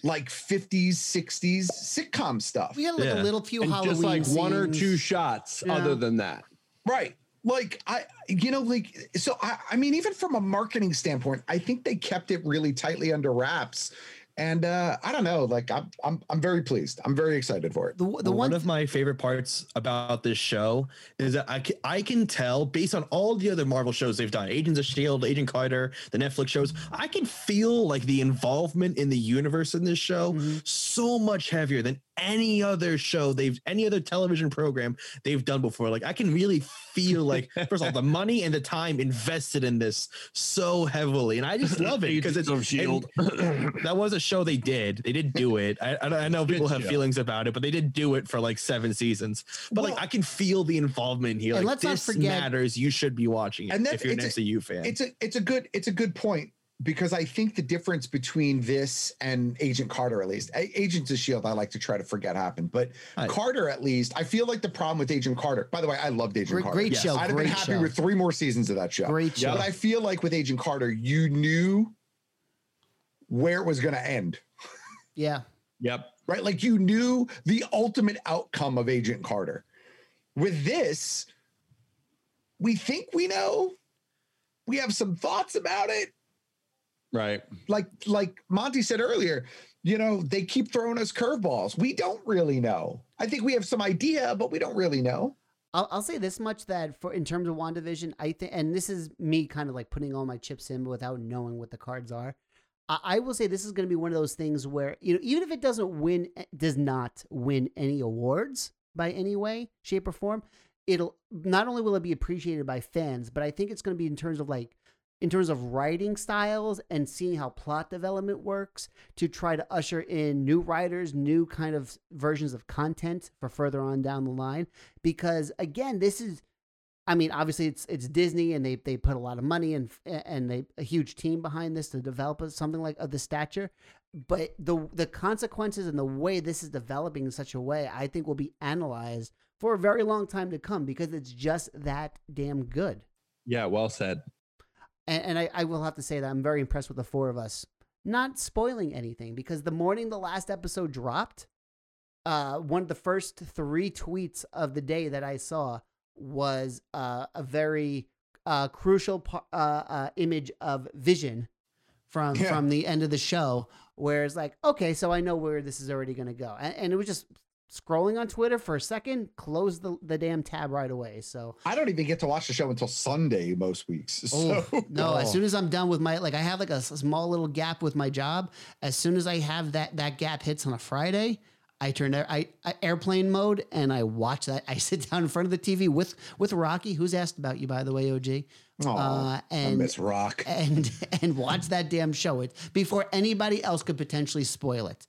K: like 50s, 60s sitcom stuff.
B: We had like a little few
G: and
B: Halloween
G: just like one or two shots
B: Yeah.
G: other than that.
K: Right. Like I, you know, like so. I, I mean, even from a marketing standpoint, I think they kept it really tightly under wraps, and uh, I don't know. Like I'm, I'm, I'm very pleased. I'm very excited for it.
B: The, the
L: one
B: one
L: of my favorite parts about this show is that I can, I can tell based on all the other Marvel shows they've done, Agents of Shield, Agent Carter, the Netflix shows, I can feel like the involvement in the universe in this show
B: Mm-hmm.
L: so much heavier than any other show they've any other television program they've done before. Like I can really feel like [LAUGHS] first of all the money and the time invested in this so heavily, and I just [LAUGHS] love it because it's
G: Agents of Shield.
L: and [CLEARS THROAT] that was a show they did. They did do it. I, I, I know people have feelings about it, but they did do it for like seven seasons. But like, I can feel the involvement here.
B: And
L: Like,
B: let's not
L: this
B: forget-
L: matters. You should be watching it
K: And that-
L: if you're an
K: it's a-
L: MCU fan.
K: It's a, it's a good, it's a good point because I think the difference between this and Agent Carter, at least, A- Agents of Shield, I like to try to forget happened, but
L: Right.
K: Carter, at least, I feel like the problem with Agent Carter. By the way, I loved Agent
B: Great-
K: Carter.
B: great show,
K: I'd have been happy
B: show.
K: with three more seasons of that show.
B: Great show.
K: But I feel like with Agent Carter, you knew where it was going to end.
B: yeah.
G: Yep.
K: right? Like you knew the ultimate outcome of Agent Carter. With this, we think we know. We have some thoughts about it.
G: Right.
K: Like like Monty said earlier, you know, they keep throwing us curveballs. We don't really know. I think we have some idea, but we don't really know.
B: I'll, I'll say this much that for in terms of WandaVision, I think, and this is me kind of like putting all my chips in without knowing what the cards are. I, will say this is going to be one of those things where you know even if it doesn't win, eh, does not win any awards by any way, shape, or form, it'll not only will it be appreciated by fans, but I think it's going to be in terms of like in terms of writing styles and seeing how plot development works to try to usher in new writers, new kind of versions of content for further on down the line. Because again, this is, I mean, obviously it's it's Disney and they they put a lot of money and and they a huge team behind this to develop something like of the stature. But the the consequences and the way this is developing in such a way, I think will be analyzed for a very long time to come because it's just that damn good.
G: Yeah. Well said.
B: And, and I, I will have to say that I'm very impressed with the four of us not spoiling anything because the morning the last episode dropped, uh, one of the first three tweets of the day that I saw was uh, a very uh, crucial par- uh, uh, image of Vision from
K: Yeah.
B: from the end of the show, where it's like, okay, so I know where this is already going to go, and, and it was just scrolling on Twitter for a second, closed the, the damn tab right away. So
K: I don't even get to watch the show until Sunday most weeks. [LAUGHS] So
B: Oh, no, as [LAUGHS] soon as I'm done with my like I have like a small little gap with my job. As soon as I have that that gap hits on a Friday, I turn I, I airplane mode and I watch that. I [LAUGHS] sit down in front of the TV with with Rocky, who's asked about you by the way, OG.
K: Aw,
B: uh,
K: I
B: and
K: miss Rock. [LAUGHS]
B: and and watch that damn show it before anybody else could potentially spoil it.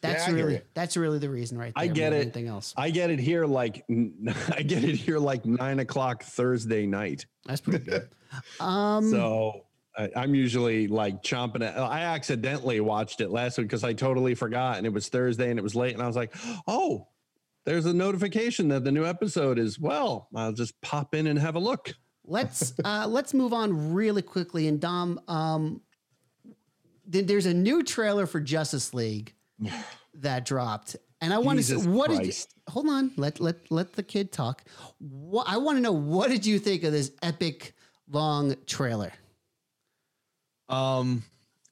B: That's
K: Yeah,
B: really that's really the reason right there.
G: I get it.
B: Anything else?
G: I get it here like [LAUGHS] I get it here like nine o'clock Thursday night.
B: That's pretty good. Um,
G: So I'm usually like chomping at. I accidentally watched it last week because I totally forgot, and it was Thursday and it was late, and I was like, "Oh, there's a notification that the new episode is." Well, I'll just pop in and have a look.
B: Let's [LAUGHS] uh, let's move on really quickly. And Dom, um, th- there's a new trailer for Justice League [SIGHS] that dropped, and I want to.
G: Jesus
B: What did you,
G: Christ.
B: hold on? Let let let the kid talk. What I want to know. What did you think of this epic long trailer?
L: Um,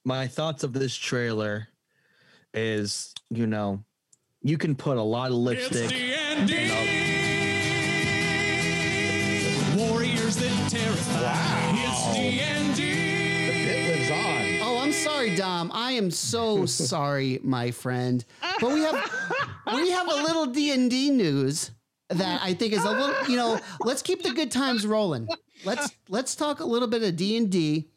L: my thoughts of this trailer is, you know, you can put a lot of lipstick. and
C: Warriors that terrify.
K: Wow.
C: It's D&D.
K: It lives on.
B: Oh, I'm sorry, Dom. I am so [LAUGHS] sorry, my friend. But we have we have a little D and D news that I think is a little. You know, let's keep the good times rolling. Let's let's talk a little bit of D and D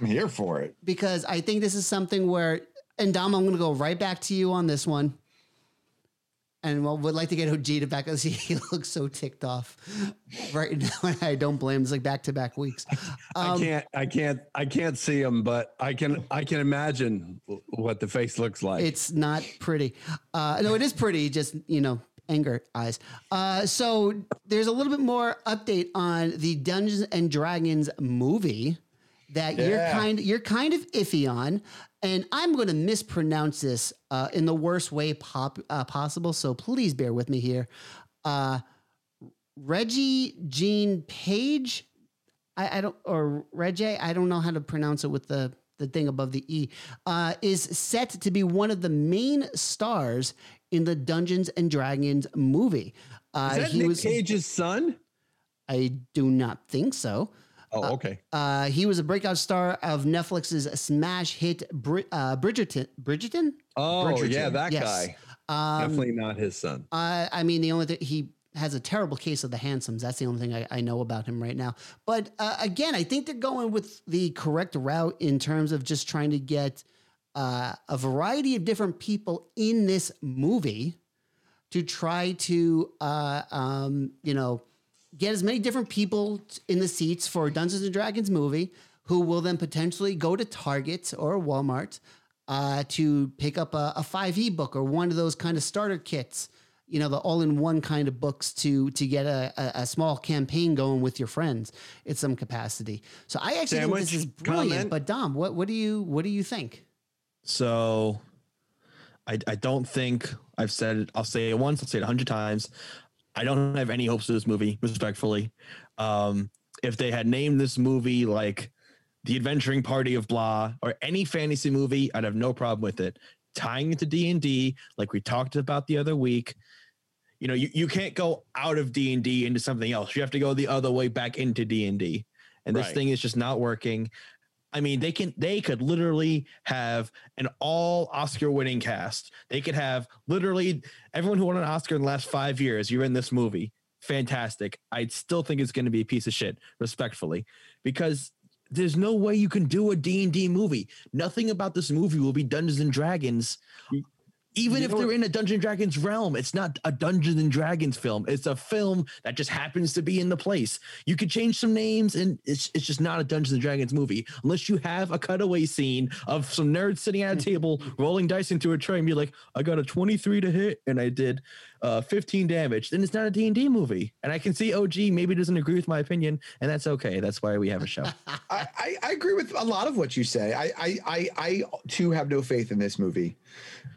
K: I'm here for it.
B: because I think this is something where. And Dom, I'm going to go right back to you on this one. And well, would like to get OG to back us. [LAUGHS] He looks so ticked off right now. I don't blame him. It's like back to back weeks.
G: I
B: Um,
G: can't, I can't, I can't see him, but I can, I can imagine what the face looks like.
B: It's not pretty. Uh, no, it is pretty. Just you know, anger eyes. Uh, so there's a little bit more update on the Dungeons and Dragons movie that you're kind you're kind of iffy on, and I'm going to mispronounce this uh, in the worst way pop, uh, possible. So please bear with me here. Uh, Reggie Jean Page. I, I don't or Reggie, I don't know how to pronounce it with the the thing above the E, uh, is set to be one of the main stars in the Dungeons and Dragons movie. Uh,
G: Is that
B: he
G: Nick
B: was,
G: Cage's son?
B: I do not think so.
G: Oh, okay.
B: Uh, he was a breakout star of Netflix's smash hit Bri- uh, Bridgerton. Bridgerton?
G: Oh,
B: Bridgerton,
G: yeah, that
B: yes.
G: guy.
B: Um,
G: Definitely not his son.
B: Uh, I mean, the only thing he has a terrible case of the handsomes. That's the only thing I, I know about him right now. But uh, again, I think they're going with the correct route in terms of just trying to get uh, a variety of different people in this movie to try to, uh, um, you know, get as many different people in the seats for Dungeons and Dragons movie who will then potentially go to Target or Walmart uh, to pick up a, a 5e book or one of those kind of starter kits, you know, the all-in-one kind of books to to get a, a, a small campaign going with your friends in some capacity. So I actually think this is brilliant.
G: comment?
B: But Dom, what what do you what do you think?
L: So I, I don't think I've said it. I'll say it once, I'll say it a hundred times. I don't have any hopes of this movie, respectfully. Um, if they had named this movie like The Adventuring Party of Blah or any fantasy movie, I'd have no problem with it. Tying it to D and D, like we talked about the other week, you know, you, you can't go out of D and D into something else. You have to go the other way back into D and D, and this
G: Right.
L: thing is just not working. I mean, they can they could literally have an all Oscar winning cast. They could have literally everyone who won an Oscar in the last five years. You're in this movie. Fantastic. I still think it's going to be a piece of shit, respectfully, because there's no way you can do a D&D movie. Nothing about this movie will be Dungeons and Dragons. Even
G: You
L: if they're
G: what-
L: in a Dungeons and Dragons realm, it's not a Dungeons and Dragons film. It's a film that just happens to be in the place. You could change some names, and it's it's just not a Dungeons and Dragons movie unless you have a cutaway scene of some nerds sitting at a hmm. table rolling dice into a tray and be like, "I got a 23 to hit, and I did uh, 15 damage." Then it's not a D and D movie. And I can see OG maybe doesn't agree with my opinion, and that's okay. That's why we have a show. [LAUGHS]
K: I, I, I agree with a lot of what you say. I, I, I, I too have no faith in this movie.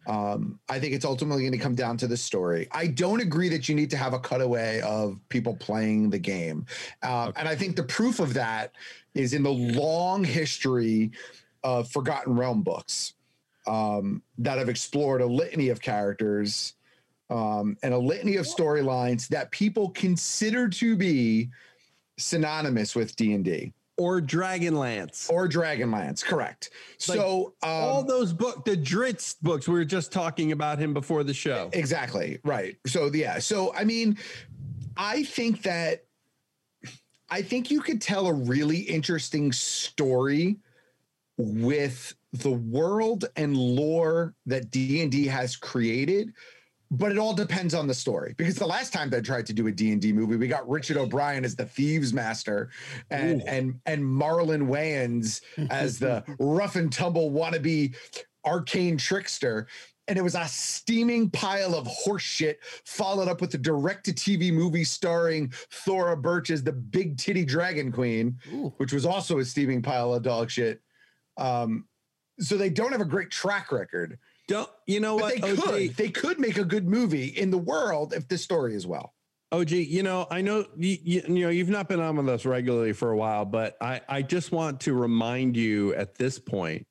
K: Um, I think it's ultimately going to come down to the story. I don't agree that you need to have a cutaway of people playing the game. Um, And I think the proof of that is in the long history of Forgotten Realm books um, that have explored a litany of characters um, and a litany of storylines that people consider to be synonymous with D&D
G: or Dragonlance
K: or Dragonlance. Correct.
G: Like,
K: so um,
G: all those book, the Drizzt books, we were just talking about him before the show.
K: Exactly. Right. So yeah. So I mean, I think that I think you could tell a really interesting story with the world and lore that D&D has created but it all depends on the story. Because the last time they tried to do a D&D movie we got Richard O'Brien as the thieves master and
G: Ooh.
K: and and Marlon Wayans as the [LAUGHS] rough and tumble wannabe arcane trickster. And it was a steaming pile of horse shit followed up with a direct to TV movie starring Thora Birch as the big titty dragon queen which was also a steaming pile of dog shit. Um so they don't have a great track record
G: Don't you know
K: but
G: what?
K: they
G: OG?
K: could they could make a good movie in the world if the story is well
G: OG, you know, I know you, you, you know you've not been on with us regularly for a while, but I I just want to remind you at this point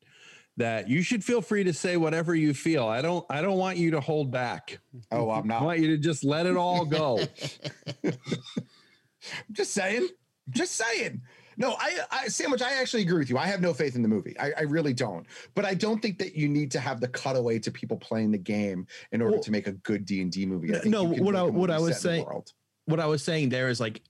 G: that you should feel free to say whatever you feel. I don't I don't want you to hold back.
K: Oh, I'm not.
G: I want you to just let it all go. [LAUGHS]
K: I'm just saying just saying no I, I sandwich i actually agree with you. I have no faith in the movie. I, I really don't. But i don't think that you need to have the cutaway to people playing the game in order
L: Well-
K: to make a good d&d movie. I think
L: no what i what i was
K: set in the
L: saying what i was saying there is like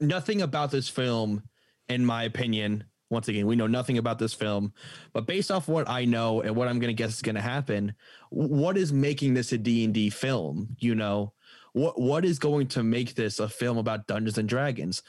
L: nothing about this film in my opinion once again we know nothing about this film but based off what i know and what i'm going to guess is going to happen what is making this a d&d film you know? What what is going to make this a film about dungeons and dragons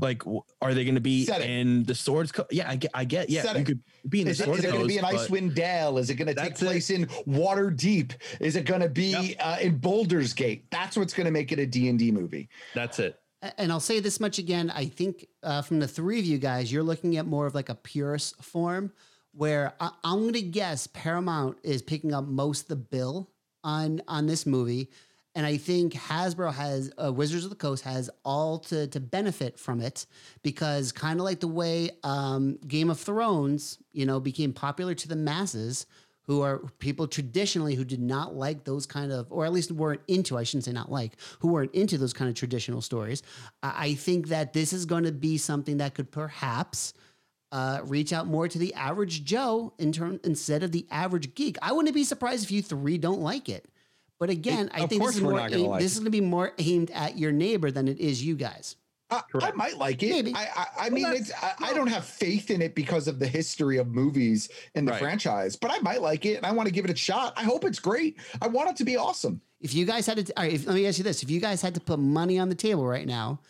L: like are they going to be
K: Setting.
L: in the swords co- yeah i get i get yeah
K: Setting.
L: you could be in the
K: Is it,
L: swords
K: is it going to be in
L: Coast, but-
K: Icewind Dale? Is it going to take
G: That's it.
K: place in Waterdeep? Is it going to be uh, in Baldur's Gate? That's what's going to make it a D&D movie.
G: That's it.
B: And I'll say this much again. I think uh, from the three of you guys, you're looking at more of like a purist form where I- I'm going to guess Paramount is picking up most of the bill on on this movie. And I think Hasbro has uh, Wizards of the Coast has all to to benefit from it because kind of like the way um, Game of Thrones, you know, became popular to the masses, who are people traditionally who did not like those kind of, or at least weren't into, I shouldn't say not like, who weren't into those kind of traditional stories. I think that this is going to be something that could perhaps uh, reach out more to the average Joe in turn instead of the average geek. I wouldn't be surprised if you three don't like it. But again, I think this is more
G: gonna
B: aimed,
G: like
B: this
G: it.
B: is going to be more aimed at your neighbor than it is you guys.
K: I, I might like it.
B: Maybe.
K: I, I, I mean, it's, I, I don't have faith in it because of the history of movies in the
G: Right.
K: franchise, but I might like it and I want to give it a shot. I hope it's great. I want it to be awesome.
B: If you guys had to, all right, if, let me ask you this: If you guys had to put money on the table right now,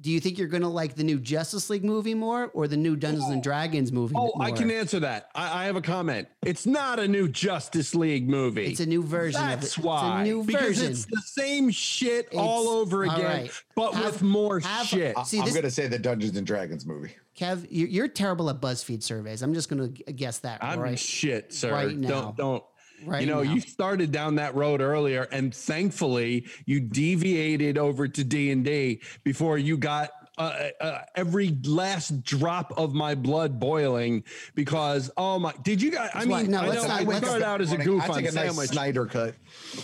B: do you think you're going to like the new Justice League movie more or the new Dungeons and oh. Dragons movie?
G: Oh, I can answer that. I, I have a comment. It's not a new Justice League movie.
B: It's a new version
G: That's
B: of it. It's a
G: why.
B: new
G: because
B: version.
G: it's the same shit all over again,
B: right.
G: but
B: Have-
G: with more
B: have-
G: shit.
B: See,
K: I'm going to say the Dungeons and Dragons movie.
B: Kev, you're, you're terrible at BuzzFeed surveys. I'm just going to guess that.
G: I'm
B: right?
G: shit, sir.
B: right now.
G: Don't don't.
B: Right
G: you know,
B: now.
G: you started down that road earlier, and thankfully, you deviated over to D and D before you got uh, uh, every last drop of my blood boiling. Because oh my, did you guys? I mean,
B: no,
G: I
B: let's
G: know
B: not-
G: I
B: let's-
G: started out as a goof
K: I
G: on
K: take a nice. Snyder cut.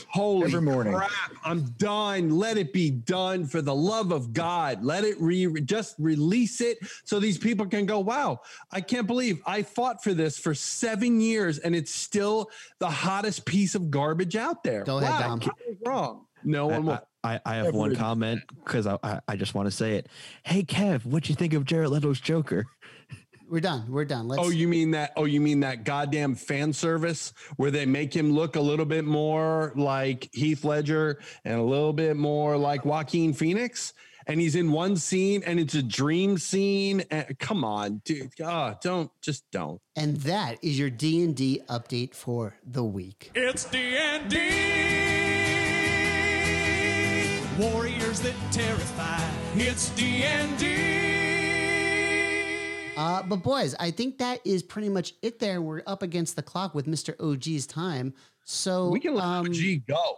G: Holy
K: every morning.
G: crap! I'm done. Let it be done for the love of God. Let it re just release it so these people can go. Wow! I can't believe I fought for this for seven years and it's still the hottest piece of garbage out there.
B: Go ahead,
G: wow,
B: Dom.
G: Wrong. No one will.
L: I, I have one comment because I, I, I just want to say it. Hey Kev, what'd you think of Jared Leto's Joker? [LAUGHS]
B: We're done. We're done. Let's.
G: Oh, you mean that? Oh, you mean that goddamn fan service where they make him look a little bit more like Heath Ledger and a little bit more like Joaquin Phoenix? And he's in one scene and it's a dream scene. And, come on, dude. Oh, don't just don't.
B: and that is your D and D update for the week.
C: It's D&D. Warriors that terrify. It's D&D.
B: Uh, but boys, I think that is pretty much it. There, we're up against the clock with Mister OG's time. So
G: We can let
B: um,
G: OG go.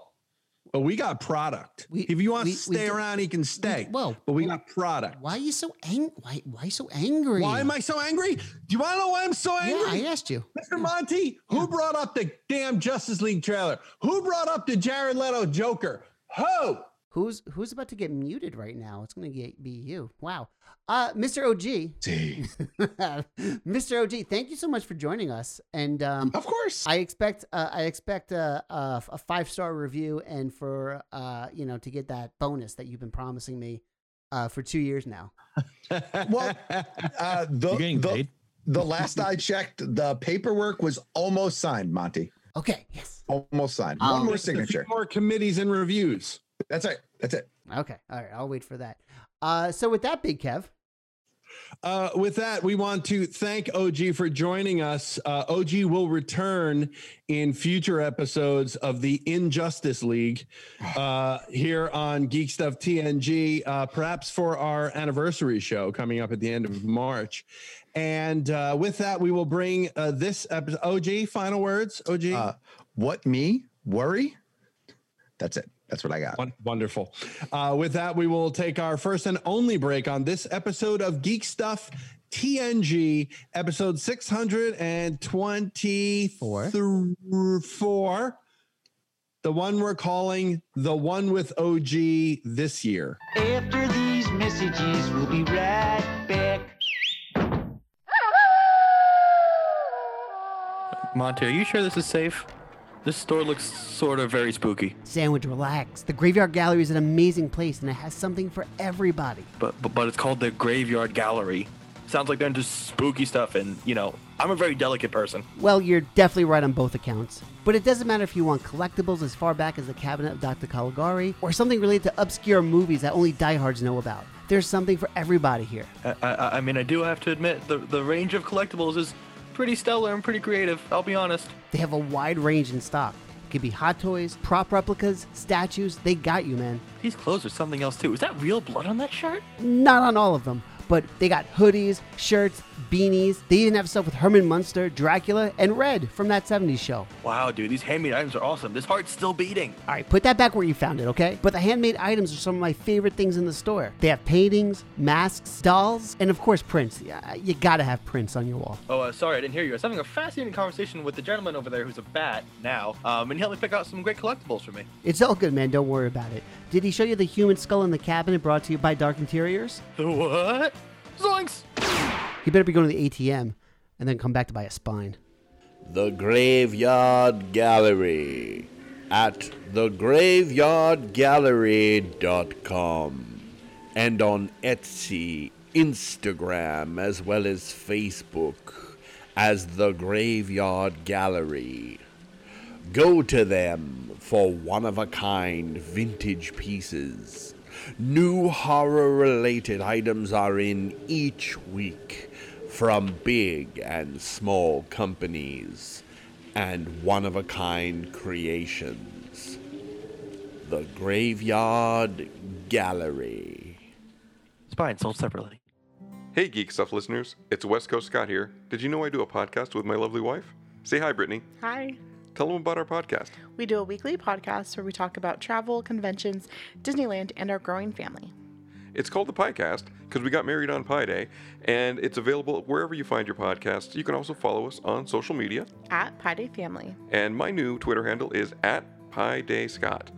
G: But we got product.
B: We-
G: if you want
B: we-
G: to stay
B: do-
G: around, he can stay.
B: well,
G: but we got product.
B: Why are you so angry? Why why so angry?
G: Why am I so angry? Do you want to know why I'm so angry?
B: Yeah, I asked you.
G: Mr. Monty, who brought up the damn Justice League trailer? Who brought up the Jared Leto Joker? Who?
B: Who's who's about to get muted right now? It's gonna be you. Wow. Uh, Mr. OG. Mr. OG, thank you so much for joining us. And um,
K: Of course.
B: I expect uh, I expect a, a, a five star review and for uh, you know to get that bonus that you've been promising me uh, for two years now. [LAUGHS]
K: well, uh, [LAUGHS] the,
L: getting
K: the,
L: paid?
K: the last I checked, the paperwork was almost signed, Monty.
B: Okay. Yes.
K: Almost signed.
B: I'll-
K: One more
G: Just a few
K: signature.
G: More committees and reviews.
K: That's it. That's it.
B: Okay. All right. I'll wait for that. Uh, so with that, Big Kev.
G: Uh, with that, we want to thank OG for joining us. Uh, OG will return in future episodes of the Injustice League uh, here on Geek Stuff TNG, uh, perhaps for our anniversary show coming up at the end of March. And uh, with that, we will bring uh, this episode. OG, final words. OG.
K: Uh, what me worry? That's it. That's what I got.
G: Wonderful. Uh, with that, we will take our first and only break on this episode of Geek Stuff TNG, episode 624. Four. The one we're calling the one with OG this year.
M: After these messages, we'll be right back.
L: Monty, are you sure this is safe? This store looks sort of very spooky.
B: Sandwich, relax. The Graveyard Gallery is an amazing place and it has something for everybody.
L: But, but but it's called the Graveyard Gallery. Sounds like they're into spooky stuff, and you know, I'm a very delicate person.
B: Well, you're definitely right on both accounts. But it doesn't matter if you want collectibles as far back as the cabinet of Dr. Caligari or something related to obscure movies that only diehards know about. There's something for everybody here.
L: I, I, I mean, I do have to admit the the range of collectibles is pretty stellar and pretty creative. I'll be honest.
B: They have a wide range in stock. It could be hot toys, prop replicas, statues. They got you, man.
L: These clothes are something else too. Is that real blood on that shirt?
B: Not on all of them, but they got hoodies, shirts, beanies. They even have stuff with Herman Munster, Dracula, and Red from that 70s show.
L: Wow, dude, these handmade items are awesome. This heart's still beating.
B: All right, put that back where you found it, okay? But the handmade items are some of my favorite things in the store. They have paintings, masks, dolls, and of course prints. You gotta have prints on your wall.
L: Oh, uh, sorry, I didn't hear you. I was having a fascinating conversation with the gentleman over there who's a bat now, um, and he helped me pick out some great collectibles for me.
B: It's all good, man. Don't worry about it. Did he show you the human skull in the cabinet brought to you by Dark Interiors?
L: The [LAUGHS] what? Zoinks!
B: He better be going to the ATM and then come back to buy a spine.
N: The Graveyard Gallery at thegraveyardgallery.com and on Etsy, Instagram, as well as Facebook as The Graveyard Gallery. Go to them for one of a kind vintage pieces. New horror related items are in each week from big and small companies and one of a kind creations. The Graveyard Gallery.
L: Spine sold separately.
O: Hey, Geek Stuff listeners. It's West Coast Scott here. Did you know I do a podcast with my lovely wife? Say hi, Brittany.
P: Hi.
O: Tell them about our podcast.
P: We do a weekly podcast where we talk about travel, conventions, Disneyland, and our growing family.
O: It's called the Piecast because we got married on Pi Day, and it's available wherever you find your podcasts. You can also follow us on social media,
P: At Pi Day Family.
O: and my new Twitter handle is at Pi Day Scott.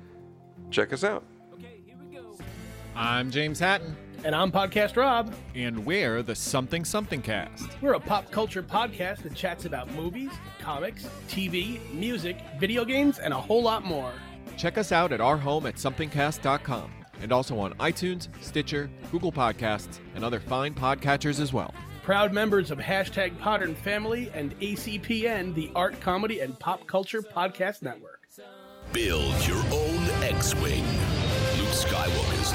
O: Check us out. Okay, here we go.
Q: I'm James Hatton.
R: And I'm Podcast Rob.
Q: And we're the Something Something Cast.
R: We're a pop culture podcast that chats about movies, comics, TV, music, video games, and a whole lot more.
Q: Check us out at our home at somethingcast.com and also on iTunes, Stitcher, Google Podcasts, and other fine podcatchers as well.
R: Proud members of hashtag Podern Family and ACPN, the Art, Comedy, and Pop Culture Podcast Network.
S: Build your own X-Wing. Luke Skywalker's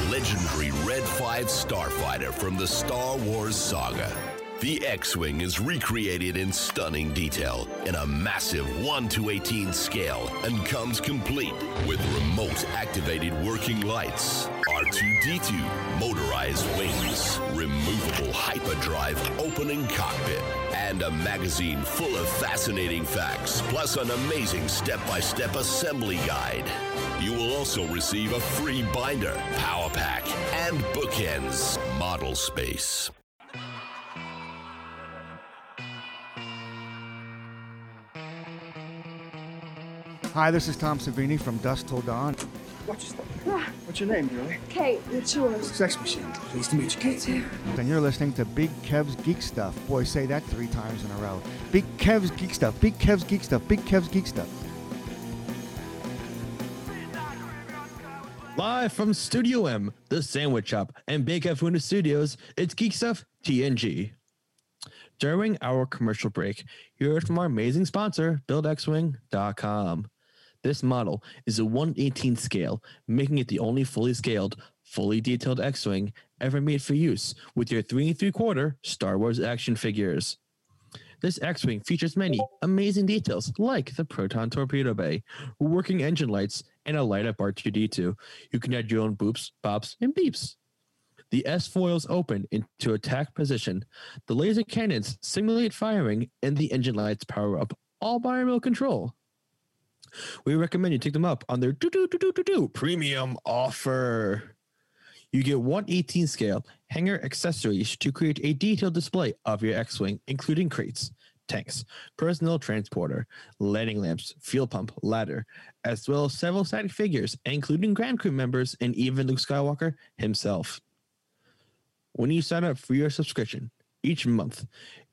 S: legendary Red 5 starfighter from the Star Wars saga. The X-Wing is recreated in stunning detail in a massive 1 to 18 scale and comes complete with remote activated working lights, R2D2 motorized wings, removable hyperdrive opening cockpit, and a magazine full of fascinating facts, plus an amazing step-by-step assembly guide. You will also receive a free binder, power pack, and bookends model space.
T: Hi, this is Tom Savini from Dusk Till Dawn.
U: Watch your stuff. What's your name, Julie?
V: Kate, what's yours?
U: Sex Machine. Pleased to meet you, Kate.
T: And you're listening to Big Kev's Geek Stuff. Boy, say that three times in a row. Big Kev's Geek Stuff. Big Kev's Geek Stuff. Big Kev's Geek Stuff.
L: Live from Studio M, the Sandwich Shop, and Big Window Studios, it's Geek Stuff TNG. During our commercial break, you heard from our amazing sponsor, BuildXWing.com. This model is a 118 scale, making it the only fully scaled, fully detailed X-Wing ever made for use with your three and three quarter Star Wars action figures. This X-Wing features many amazing details like the proton torpedo bay, working engine lights, and a light up R2D2. You can add your own boops, bops, and beeps. The S foils open into attack position. The laser cannons simulate firing, and the engine lights power up, all by remote control. We recommend you take them up on their do do do do do do premium offer. You get 118 scale hangar accessories to create a detailed display of your X-wing, including crates, tanks, personnel transporter, landing lamps, fuel pump, ladder, as well as several static figures, including Grand Crew members and even Luke Skywalker himself. When you sign up for your subscription each month,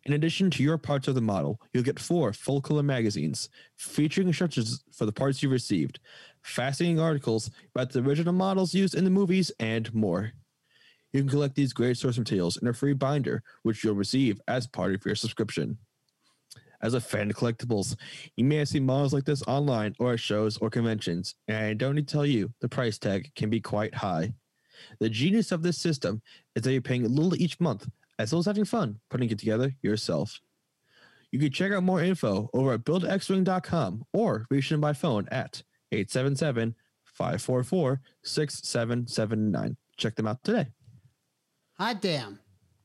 L: in addition to your parts of the model, you'll get four full color magazines featuring instructions for the parts you received, fascinating articles about the original models used in the movies, and more. You can collect these great source materials in a free binder, which you'll receive as part of your subscription. As a fan of collectibles, you may have seen models like this online or at shows or conventions, and I don't need to tell you the price tag can be quite high. The genius of this system is that you're paying a little each month, as well as having fun putting it together yourself. You can check out more info over at buildxwing.com or reach them by phone at 877 544 6779. Check them out today.
B: Hot damn.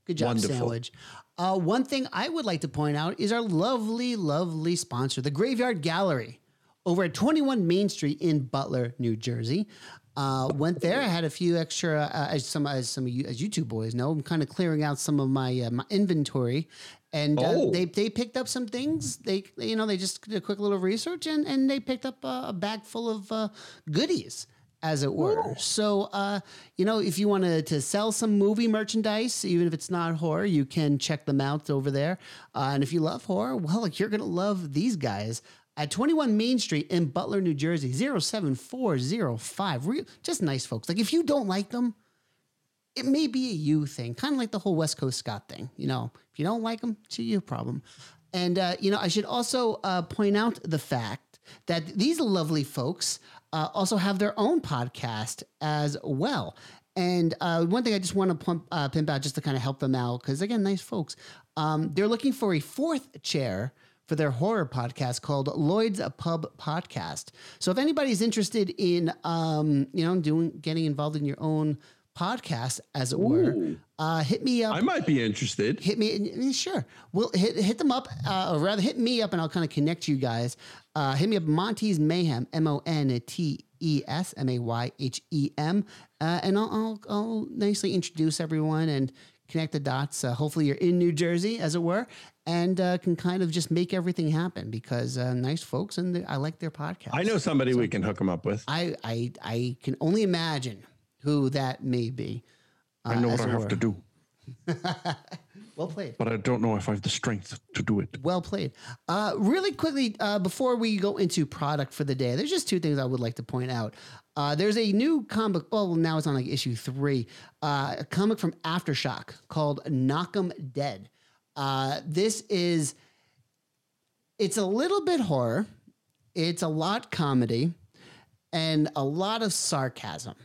B: Good job,
L: Wonderful.
B: Sandwich. Uh, one thing I would like to point out is our lovely, lovely sponsor, the Graveyard Gallery, over at 21 Main Street in Butler, New Jersey. Uh, went there. I had a few extra, uh, as some as some of you as you two boys know, I'm kind of clearing out some of my uh, my inventory, and uh,
G: Oh.
B: they they picked up some things. They you know they just did a quick little research and and they picked up a, a bag full of uh, goodies as it were. So, uh, you know, if you want to to sell some movie merchandise, even if it's not horror, you can check them out over there. Uh, and if you love horror, well, you're gonna love these guys at 21 Main Street in Butler, New Jersey, 07405. Real, just nice folks. Like if you don't like them, it may be a you thing, kind of like the whole West Coast Scott thing. You know, if you don't like them, it's a you problem. And uh, you know, I should also uh, point out the fact that these lovely folks uh, also have their own podcast as well. And uh, one thing I just want to pump, uh, pimp out just to kind of help them out, because again, nice folks. Um, they're looking for a fourth chair for their horror podcast called Lloyd's Pub Podcast. So if anybody's interested in, um, you know, doing getting involved in your own podcast, as it were, uh, hit me up.
G: I might be interested.
B: Hit me, sure. We'll hit hit them up, uh, or rather, hit me up, and I'll kind of connect you guys. Uh, hit me up, Monty's Mayhem, M O N T E S M A Y H E M, uh, and I'll, I'll I'll nicely introduce everyone and connect the dots. Uh, hopefully, you're in New Jersey, as it were, and uh, can kind of just make everything happen because uh, nice folks, and I like their podcast.
G: I know somebody we can hook them up with.
B: I I I can only imagine who that may be.
G: I know
B: uh,
G: what I have
B: were.
G: to do, [LAUGHS]
B: Well played.
G: but I don't know if I have the strength to do it.
B: Well played. Uh, really quickly, uh, before we go into product for the day, there's just two things I would like to point out. Uh, there's a new comic. Well, now it's on like issue three. Uh, a comic from Aftershock called Knock 'Em Dead. Uh, this is. It's a little bit horror. It's a lot comedy, and a lot of sarcasm,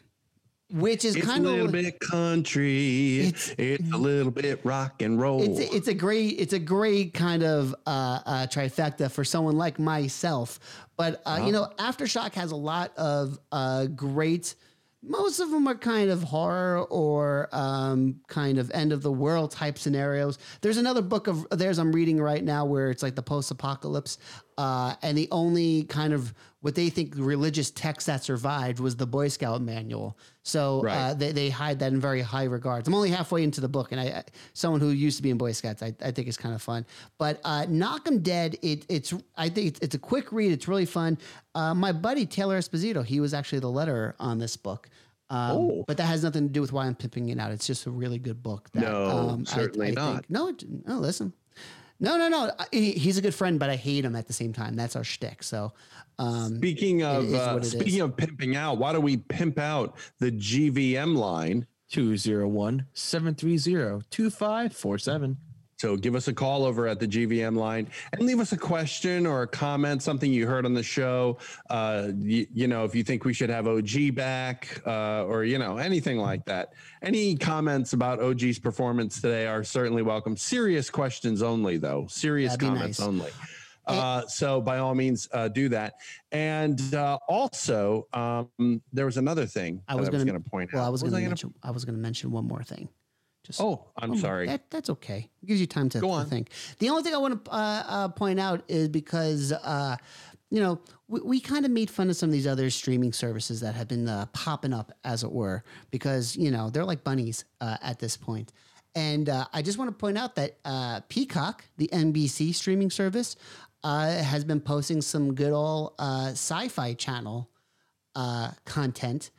B: which is
G: It's
B: kind of a
G: little bit country. It's, a little bit rock and roll.
B: it's a, it's a great it's a great kind of uh, uh, trifecta for someone like myself. But uh, you know, Aftershock has a lot of uh, great. Most of them are kind of horror or um, kind of end of the world type scenarios. There's another book of theirs I'm reading right now where it's like the post apocalypse, uh, and the only kind of what they think religious text that survived was the Boy Scout manual. So
G: Right.
B: uh, they, they hide that in very high regards. I'm only halfway into the book, and I, I someone who used to be in Boy Scouts, I, I think it's kind of fun. But uh, Knock 'Em Dead, it, it's I think it's, it's a quick read. It's really fun. Uh, my buddy Taylor Esposito, he was actually the letterer on this book. Um,
G: Oh.
B: But that has nothing to do with why I'm pimping it out. It's just a really good book. That,
G: No,
B: um,
G: certainly
B: I
G: not.
B: think- no, no, listen. No, no, no. I- he- He's a good friend, but I hate him at the same time. That's our shtick. So, um,
G: Speaking
B: it
G: of
B: is
G: uh, speaking
B: is.
G: of pimping out, why don't we pimp out the GVM line?
L: 201 730 2547.
G: So give us a call over at the GVM line and leave us a question or a comment, something you heard on the show. Uh, you, you know, if you think we should have OG back uh, or, you know, anything like that. Any comments about OG's performance today are certainly welcome. Serious questions only, though. Serious comments
B: nice.
G: only. Uh, so by all means, uh, do that. And uh, also, um, there was another thing
B: I was
G: was
B: gonna
G: point
B: Well,
G: out.
B: I was going to mention. I was going to mention one more thing. Just
G: Oh, I'm
B: more-
G: sorry.
B: That, that's okay. It gives you time to,
G: Go
B: to think. The only thing I want to uh, uh, point out is because uh, you know we, we kind of made fun of some of these other streaming services that have been uh, popping up, as it were, because you know they're like bunnies uh, at this point. And uh, I just want to point out that uh, Peacock, the NBC streaming service, uh, has been posting some good old uh, sci-fi channel uh, content.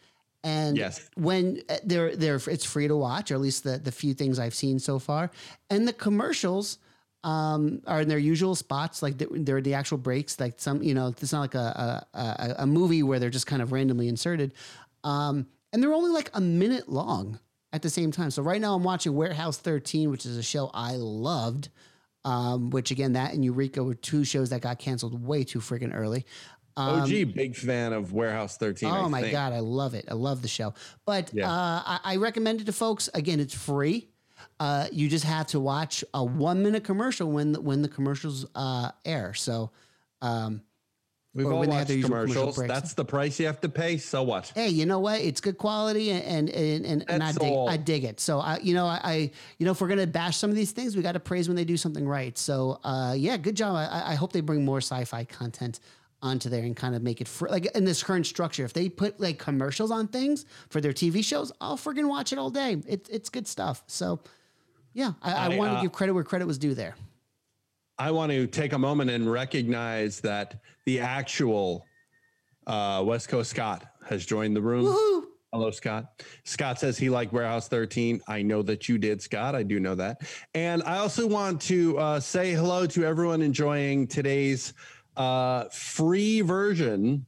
B: And
G: Yes.
B: when uh, they're they're it's free to watch, or at least the the few things I've seen so far, and the commercials um, are in their usual spots, like they're, they're the actual breaks. Like some, you know, it's not like a a, a, a movie where they're just kind of randomly inserted, um, and they're only like a minute long at the same time. So right now I'm watching Warehouse 13, which is a show I loved. Um, which again, that and Eureka were two shows that got canceled way too freaking early. Um,
G: OG, big fan of Warehouse 13.
B: Oh
G: I
B: my
G: think.
B: god, I love it. I love the show. But
G: Yeah.
B: uh, I, I recommend it to folks. Again, it's free. Uh, you just have to watch a one minute commercial when the, when the commercials uh, air. So, um,
G: We've all
B: when they have
G: watched
B: usual commercial
G: commercials. That's the price you have to pay. So what?
B: hey, you know what? It's good quality, and and and, and I dig
G: all.
B: I dig it. So I, you know, I, I you know, if we're gonna bash some of these things, we got to praise when they do something right. So uh, yeah, good job. I, I hope they bring more sci-fi content onto there and kind of make it fr- like in this current structure. If they put like commercials on things for their TV shows, I'll friggin' watch it all day. It, it's good stuff. So yeah, I, I,
G: I,
B: want to
G: uh,
B: give credit where credit was due there.
G: I want to take a moment and recognize that the actual uh, West Coast Scott has joined the room. Hello, Scott. Scott says he liked Warehouse 13. I know that you did, Scott. I do know that. And I also want to uh, say hello to everyone enjoying today's uh, free version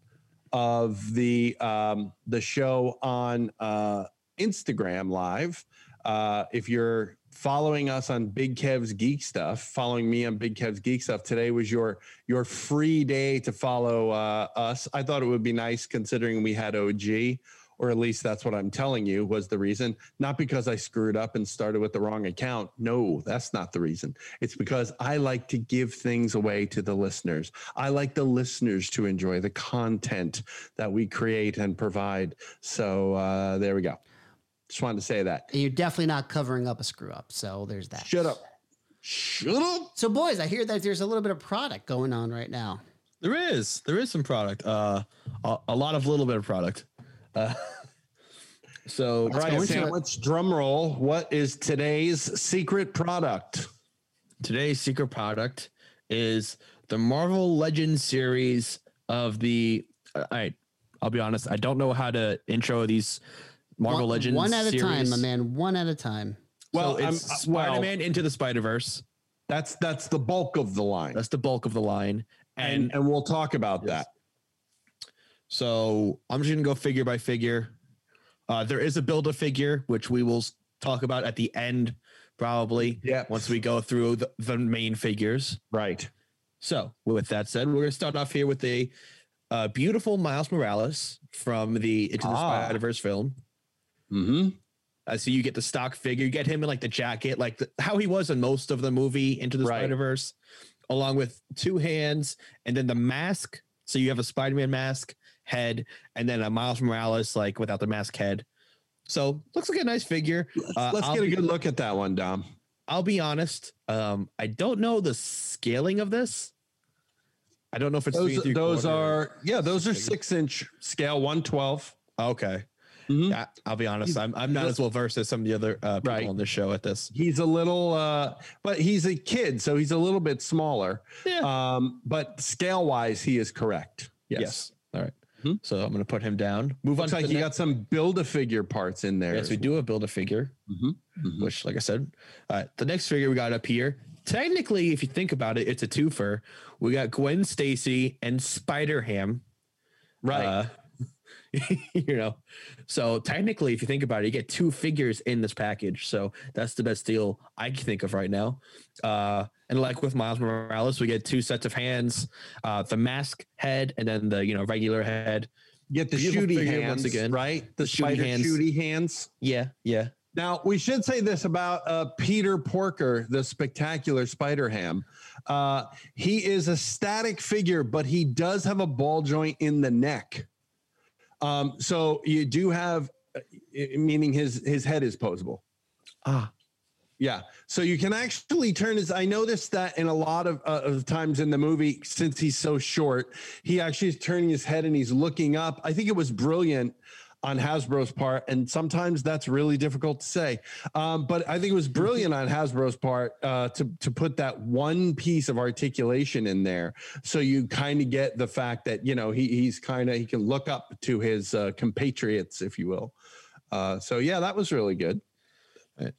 G: of the um, the show on uh, Instagram Live. Uh, if you're following us on Big Kev's Geek Stuff, following me on Big Kev's Geek Stuff, today was your your free day to follow uh, us. I thought it would be nice considering we had OG, or at least that's what I'm telling you was the reason. Not because I screwed up and started with the wrong account. No, that's not the reason. It's because I like to give things away to the listeners. I like the listeners to enjoy the content that we create and provide. So uh, there we go. Just wanted to say that.
B: And you're definitely not covering up a screw up. So there's that.
G: Shut up. Shut up.
B: So boys, I hear that there's a little bit of product going on right now.
L: There is. There is some product. Uh, a, a lot of little bit of product. Uh, [LAUGHS] so
G: All right, sandwich drum roll. What is today's secret product?
L: Today's secret product is the Marvel Legends series of the. uh, All right, I'll be honest. I don't know how to intro these Marvel
B: one,
L: Legends.
B: One at a time, my man. One at a time.
L: Well,
G: Well,
L: it's
G: I'm- uh, well-
L: Spider-Man into the Spider-Verse.
G: That's that's the bulk of the line,
L: That's the bulk of the line,
G: and
L: and
G: and we'll talk about that.
L: So I'm just gonna go figure by figure. Uh, there is a build a figure which we will talk about at the end, probably.
G: Yeah.
L: Once we go through the, the main figures.
G: Right.
L: So with that said, we're gonna start off here with a uh, beautiful Miles Morales from the Into the
G: Ah.
L: Spider Verse film.
G: Mm-hmm.
L: Uh, so you get the stock figure, you get him in like the jacket, like the, how he was in most of the movie Into the
G: Right.
L: Spider Verse, along with two hands and then the mask. So you have a Spider Man mask head and then a Miles Morales like without the mask head. So looks like a nice figure. Uh,
G: Let's
L: I'll
G: get a
L: be-
G: good look at that one, Dom.
L: I'll be honest. Um, I don't know the scaling of this. I don't know if it's
G: Those, those are yeah, those are six inch scale, one twelve.
L: okay.
G: Mhm.
L: Yeah, I'll be honest. I'm I'm not as well versed as some of the other uh, people
G: Right.
L: on this show at this.
G: He's a little, uh, but he's a kid, so he's a little bit smaller.
L: Yeah.
G: Um, but scale wise, he is correct. Yes.
L: Yes. All right.
G: Mhm.
L: So I'm going to put him down. Move
G: Looks
L: on.
G: like you
L: next-
G: got some build a figure parts in there.
L: Yes, we do a build a figure,
G: Mhm. Mhm.
L: which, like I said, uh, the next figure we got up here. Technically, if you think about it, it's a twofer. We got Gwen Stacy and Spider Ham.
G: Right.
L: Uh, [LAUGHS] you know, so technically, if you think about it, you get two figures in this package. So that's the best deal I can think of right now. Uh, and like with Miles Morales, we get two sets of hands, uh, the mask head, and then the you know regular head.
G: Get the
L: Beautiful
G: shooty hands
L: once again.
G: right? The,
L: The shooty hands.
G: shooty hands.
L: Yeah, yeah.
G: Now we should say this about uh, Peter Porker, the spectacular Spider Ham. Uh, he is a static figure, but he does have a ball joint in the neck. Um, so you do have, uh, meaning his his head is posable.
L: Ah,
G: Yeah. So you can actually turn his. I noticed that in a lot of, uh, of times in the movie, since he's so short, he actually is turning his head and he's looking up. I think it was brilliant on Hasbro's part, and sometimes that's really difficult to say. Um, but I think it was brilliant on Hasbro's part uh, to to put that one piece of articulation in there, so you kind of get the fact that you know he he's kind of he can look up to his uh, compatriots, if you will. Uh, so yeah, that was really good.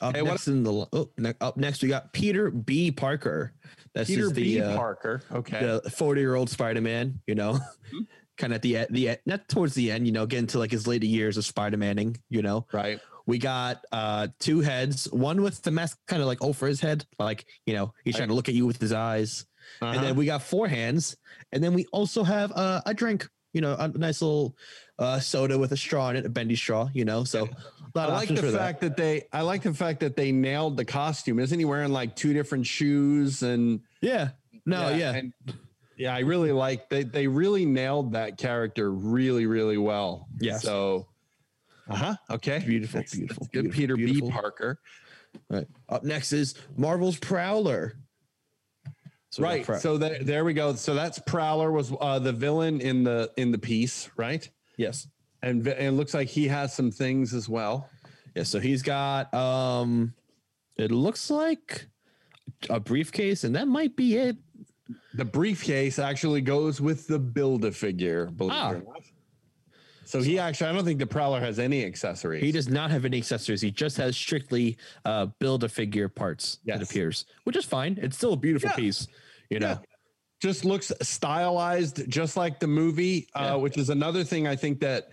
L: Up
G: Hey, what-
L: next in the oh, ne- up next we got Peter B. Parker. That's
G: Peter
L: the,
G: B.
L: uh,
G: Parker. Okay. Mm-hmm.
L: the 40 year old Spider-Man, you know, [LAUGHS] kind of at the end, the not towards the end, you know, getting to like his later years of Spider-Maning, you know,
G: right.
L: We got uh two heads, one with the mask kind of like over his head, like, you know, he's trying to look at you with his eyes. And
G: Uh-huh.
L: then we got four hands. And then we also have uh, a drink, you know, a nice little uh, soda with a straw in it, a bendy straw, you know. So
G: I like the fact that. they I like the fact that they nailed the costume. Isn't he wearing like two different shoes and
L: Yeah. No, yeah.
G: and- yeah, I really like they they really nailed that character really, really well.
L: Yeah.
G: So uh-huh. Okay.
L: Beautiful,
G: That's-
L: beautiful,
G: that's good.
L: beautiful,
G: Peter
L: beautiful.
G: B. Parker.
L: Right. Up next is Marvel's Prowler. So
G: right. So there, there we go. So that's Prowler was uh, the villain in the in the piece, right?
L: yes.
G: And, and it looks like he has some things as well.
L: Yeah, so he's got um it looks like a briefcase, and that might be it.
G: The briefcase actually goes with the build a figure, believe
L: Ah.
G: it or not. So he actually, I don't think the Prowler has any accessories.
L: He does not have any accessories. He just has strictly uh build a figure parts, it appears, which is fine. It's still a beautiful
G: Yeah.
L: piece, you know.
G: Yeah. Just looks stylized, just like the movie,
L: Yeah.
G: uh, which is another thing I think that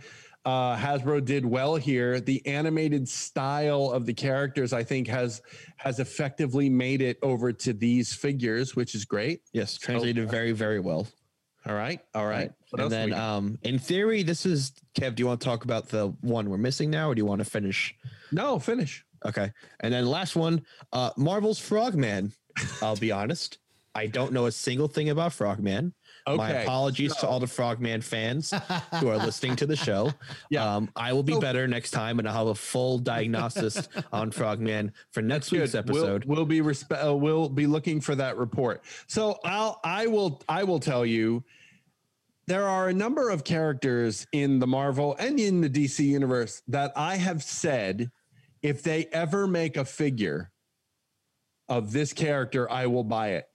G: uh, Hasbro did well here. The animated style of the characters, I think, has has effectively made it over to these figures, which is great.
L: Yes, translated very, very well.
G: All right, all right. What
L: and then um in theory, this is Kev, do you want to talk about the one we're missing now, or do you want to finish?
G: no, finish.
L: Okay. And then last one, uh Marvel's Frogman. I'll be honest. I don't know a single thing about Frogman. My
G: Okay,
L: apologies to all the Frogman fans who are listening to the [LAUGHS] show.
G: Yeah.
L: Um, I will be
G: So-
L: better next time and I'll have a full diagnosis on Frogman for next week's
G: Good. We'll-
L: episode.
G: We'll, be respe- uh, we'll be looking for that report. So I'll I will I will tell you there are a number of characters in the Marvel and in the DC universe that I have said if they ever make a figure of this character, I will buy it.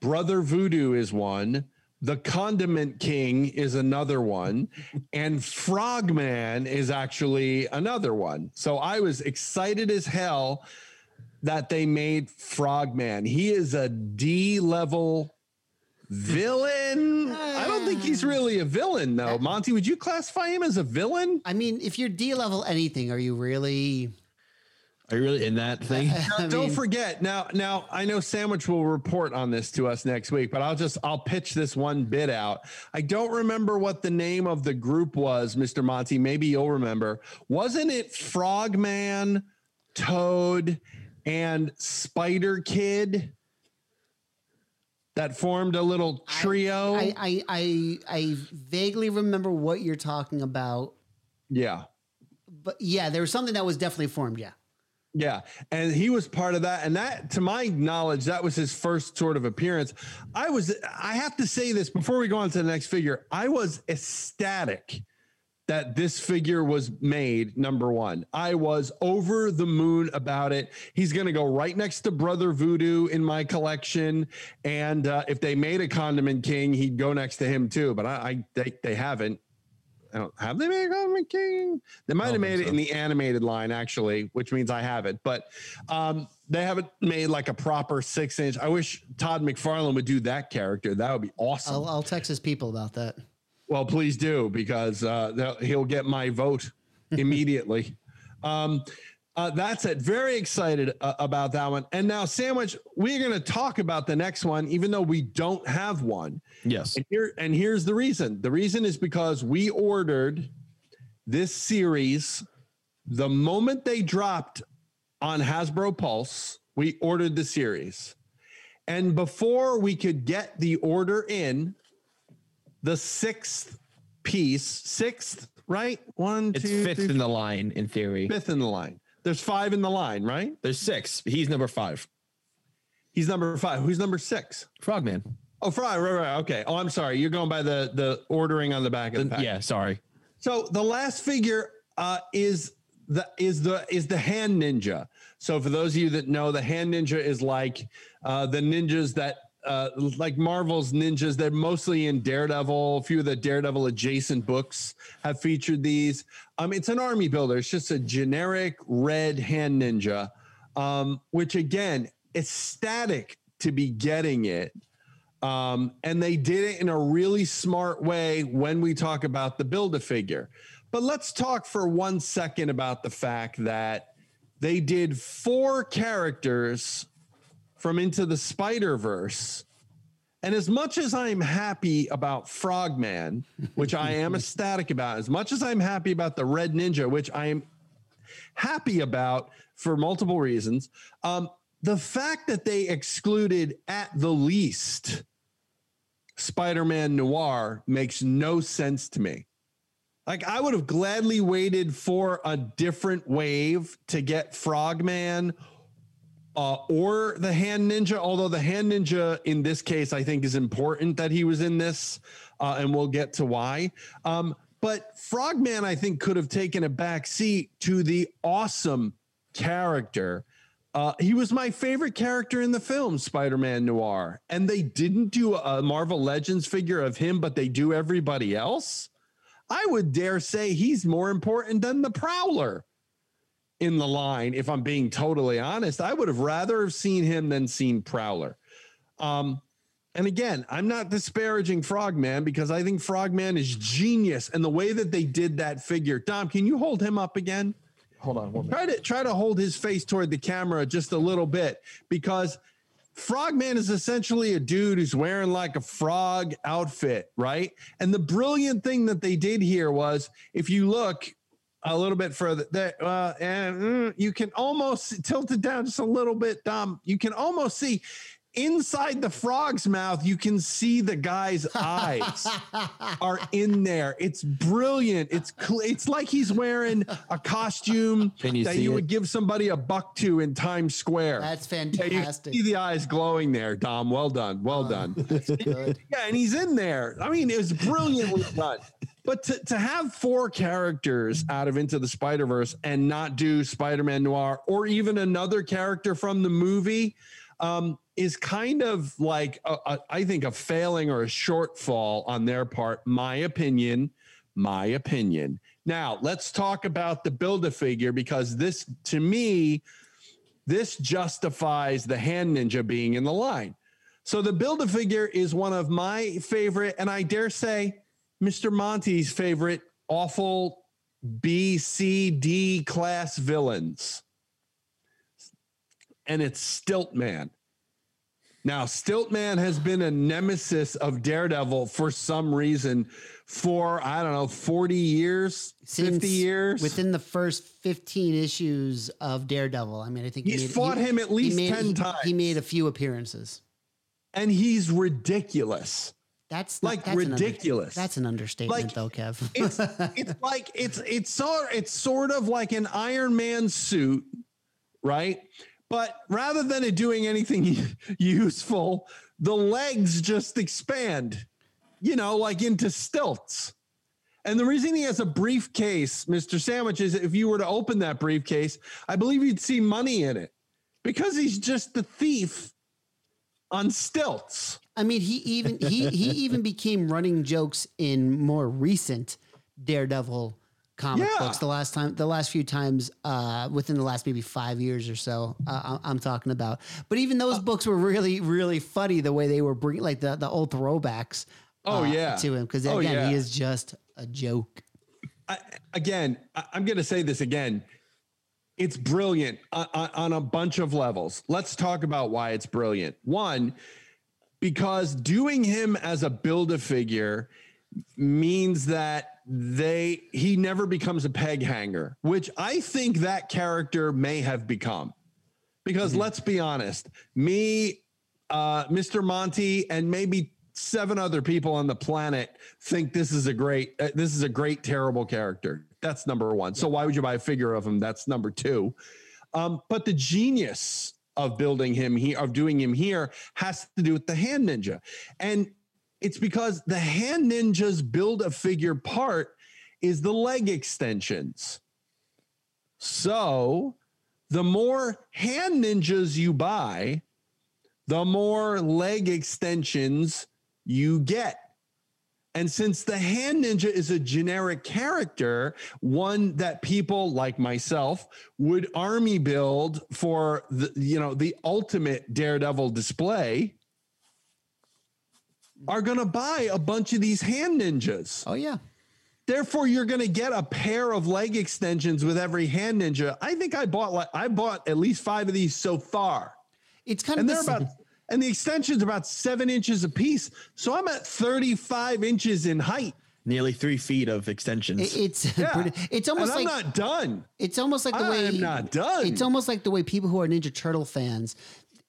G: Brother Voodoo is one. The Condiment King is another one. And Frogman is actually another one. So I was excited as hell that they made Frogman. He is a D level villain. I don't think he's really a villain, though. Monty, would you classify him as a villain?
B: I mean, if you're D level anything, are you really?
L: Are you really in that thing? [LAUGHS]
B: I
G: don't
B: mean-
G: forget now now i know sandwich will report on this to us next week but i'll just i'll pitch this one bit out i don't remember what the name of the group was mr monty maybe you'll remember wasn't it frogman toad and spider kid that formed a little trio
B: I, I I I vaguely remember what you're talking about,
G: yeah
B: but yeah, there was something that was definitely formed. Yeah.
G: Yeah, and he was part of that, and that, to my knowledge, that was his first sort of appearance. I was, I have to say this before we go on to the next figure. I was ecstatic that this figure was made. Number one, I was over the moon about it. He's going to go right next to Brother Voodoo in my collection, and uh, if they made a Condiment King, he'd go next to him too. But I, I they, they haven't. I don't have they made a Condiment King? They might have made
L: think
G: it in the animated line actually, which means I have it. But um, they haven't made like a proper six inch. I wish Todd McFarlane would do that character. That would be awesome.
B: I'll, I'll text his people about that.
G: Well, please do because uh, he'll get my vote [LAUGHS] immediately. um, uh, that's it. Very excited uh, about that one. And now, Sandwich, we're going to talk about the next one, even though we don't have one.
L: Yes.
G: And here, and here's the reason. The reason is because we ordered this series the moment they dropped on Hasbro Pulse. We ordered the series, and before we could get the order in, the sixth piece, sixth, right? One,
L: It's
G: two,
L: fifth
G: three,
L: in the line in theory.
G: fifth in the line. There's five in the line, right?
L: There's six. He's number five.
G: He's number five. Who's number six?
L: Frogman.
G: Oh, Frog. Right, right. Okay. Oh, I'm sorry. You're going by the the ordering on the back of the pack.
L: Yeah, sorry.
G: So the last figure uh, is the is the is the hand ninja. So for those of you that know, the hand ninja is like uh, the ninjas that uh, like Marvel's ninjas. They're mostly in Daredevil. A few of the Daredevil adjacent books have featured these. Um, it's an army builder. It's just a generic red hand ninja, um, which again, ecstatic to be getting it. Um, and they did it in a really smart way when we talk about the build a figure. But let's talk for one second about the fact that they did four characters from Into the Spider Verse. And as much as I'm happy about Frogman, which I am [LAUGHS] ecstatic about, as much as I'm happy about the Red Ninja, which I am happy about for multiple reasons, um, the fact that they excluded at the least Spider-Man Noir makes no sense to me. Like I would have gladly waited for a different wave to get Frogman uh, or the Hand Ninja. Although the Hand Ninja in this case, I think, is important that he was in this, uh, and we'll get to why. Um, but Frogman, I think, could have taken a back seat to the awesome character. Uh, he was my favorite character in the film Spider-Man Noir, and they didn't do a Marvel Legends figure of him, but they do everybody else. I would dare say he's more important than the Prowler in the line. If I'm being totally honest, I would have rather have seen him than seen Prowler. Um, and again, I'm not disparaging Frogman because I think Frogman is genius, and the way that they did that figure. Dom, can you hold him up again?
L: Hold on one
G: Try to try to hold his face toward the camera just a little bit because Frogman is essentially a dude who's wearing like a frog outfit, right? And the brilliant thing that they did here was if you look a little bit further there, uh, and mm, you can almost tilt it down just a little bit, Dom. You can almost see inside the frog's mouth, you can see the guy's eyes [LAUGHS] are in there. It's brilliant. It's cl- it's like he's wearing a costume
L: Can you
G: that
L: see
G: you
L: it?
G: would give somebody a buck to in Times Square.
B: That's
G: Yeah, you
B: fantastic.
G: see the eyes glowing there, Dom. Well done. Well done.
B: Good. [LAUGHS]
G: Yeah, and he's in there. I mean, it was brilliantly done. But to, to have four characters out of Into the Spider Verse and not do Spider Man Noir or even another character from the movie um, is kind of like, a, a, I think, a failing or a shortfall on their part. My opinion. My opinion. Now, let's talk about the Build a Figure because this, to me, this justifies the Hand Ninja being in the line. So the Build a Figure is one of my favorite, and I dare say, Mr. Monty's favorite awful B, C, D class villains. And it's Stilt Man. Now, Stilt Man has been a nemesis of Daredevil for some reason for, I don't know, 40 years, 50 years.
B: within the first 15 issues of Daredevil. I mean, I think he
G: He's
B: made-
G: fought
B: he-
G: him at least
B: made-
G: 10
B: he-
G: times.
B: He made a few appearances.
G: and he's ridiculous.
B: That's
G: Like
B: that's an
G: ridiculous.
B: that's an understatement,
G: Like,
B: though, Kev.
G: it's [LAUGHS] it's like it's it's sort it's sort of like an Iron Man suit, right? But rather than it doing anything [LAUGHS] useful, the legs just expand, you know, like into stilts. And the reason he has a briefcase, Mr. Sandwich, is if you were to open that briefcase, I believe you'd see money in it because he's just the thief on stilts.
B: I mean, he even he he [LAUGHS] even became running jokes in more recent Daredevil comic
G: Yeah.
B: books. The last time, the last few times, uh, within the last maybe five years or so, uh, I- I'm talking about. But even those books were really really funny. The way they were bringing like the the old throwbacks.
G: Oh, yeah.
B: to him because
G: Oh,
B: again
G: yeah.
B: he is just a joke.
G: again, I, I'm going to say this again. It's brilliant on, on- on a bunch of levels. Let's talk about why it's brilliant. One, because doing him as a build a figure means that they he never becomes a peg hanger, which I think that character may have become. Because let's be honest, me, uh, Mr. Monty, and maybe seven other people on the planet think this is a great, uh, this is a great, terrible character. That's number one. So why would you buy a figure of him? That's number two. Um, but the genius of building him here, of doing him here, has to do with the hand ninja, and it's because the hand ninja's build a figure part is the leg extensions. So the more hand ninjas you buy, the more leg extensions you get. And since the hand ninja is a generic character, one that people like myself would army build for the you know the ultimate daredevil display are going to buy a bunch of these hand ninjas.
B: Oh yeah.
G: Therefore, you're going to get a pair of leg extensions with every hand ninja. I think I bought like I bought at least five of these so far.
B: It's kind
G: and
B: of
G: they're
B: the
G: about and the extension's are about seven inches a piece. So I'm at 35 inches in height.
L: Nearly three feet of extensions.
B: It- it's [LAUGHS]
G: Yeah.
B: pretty, it's almost
G: And I'm
B: like
G: not done.
B: It's almost like the
G: I
B: way
G: am not done.
B: It's almost like the way people who are Ninja Turtle fans,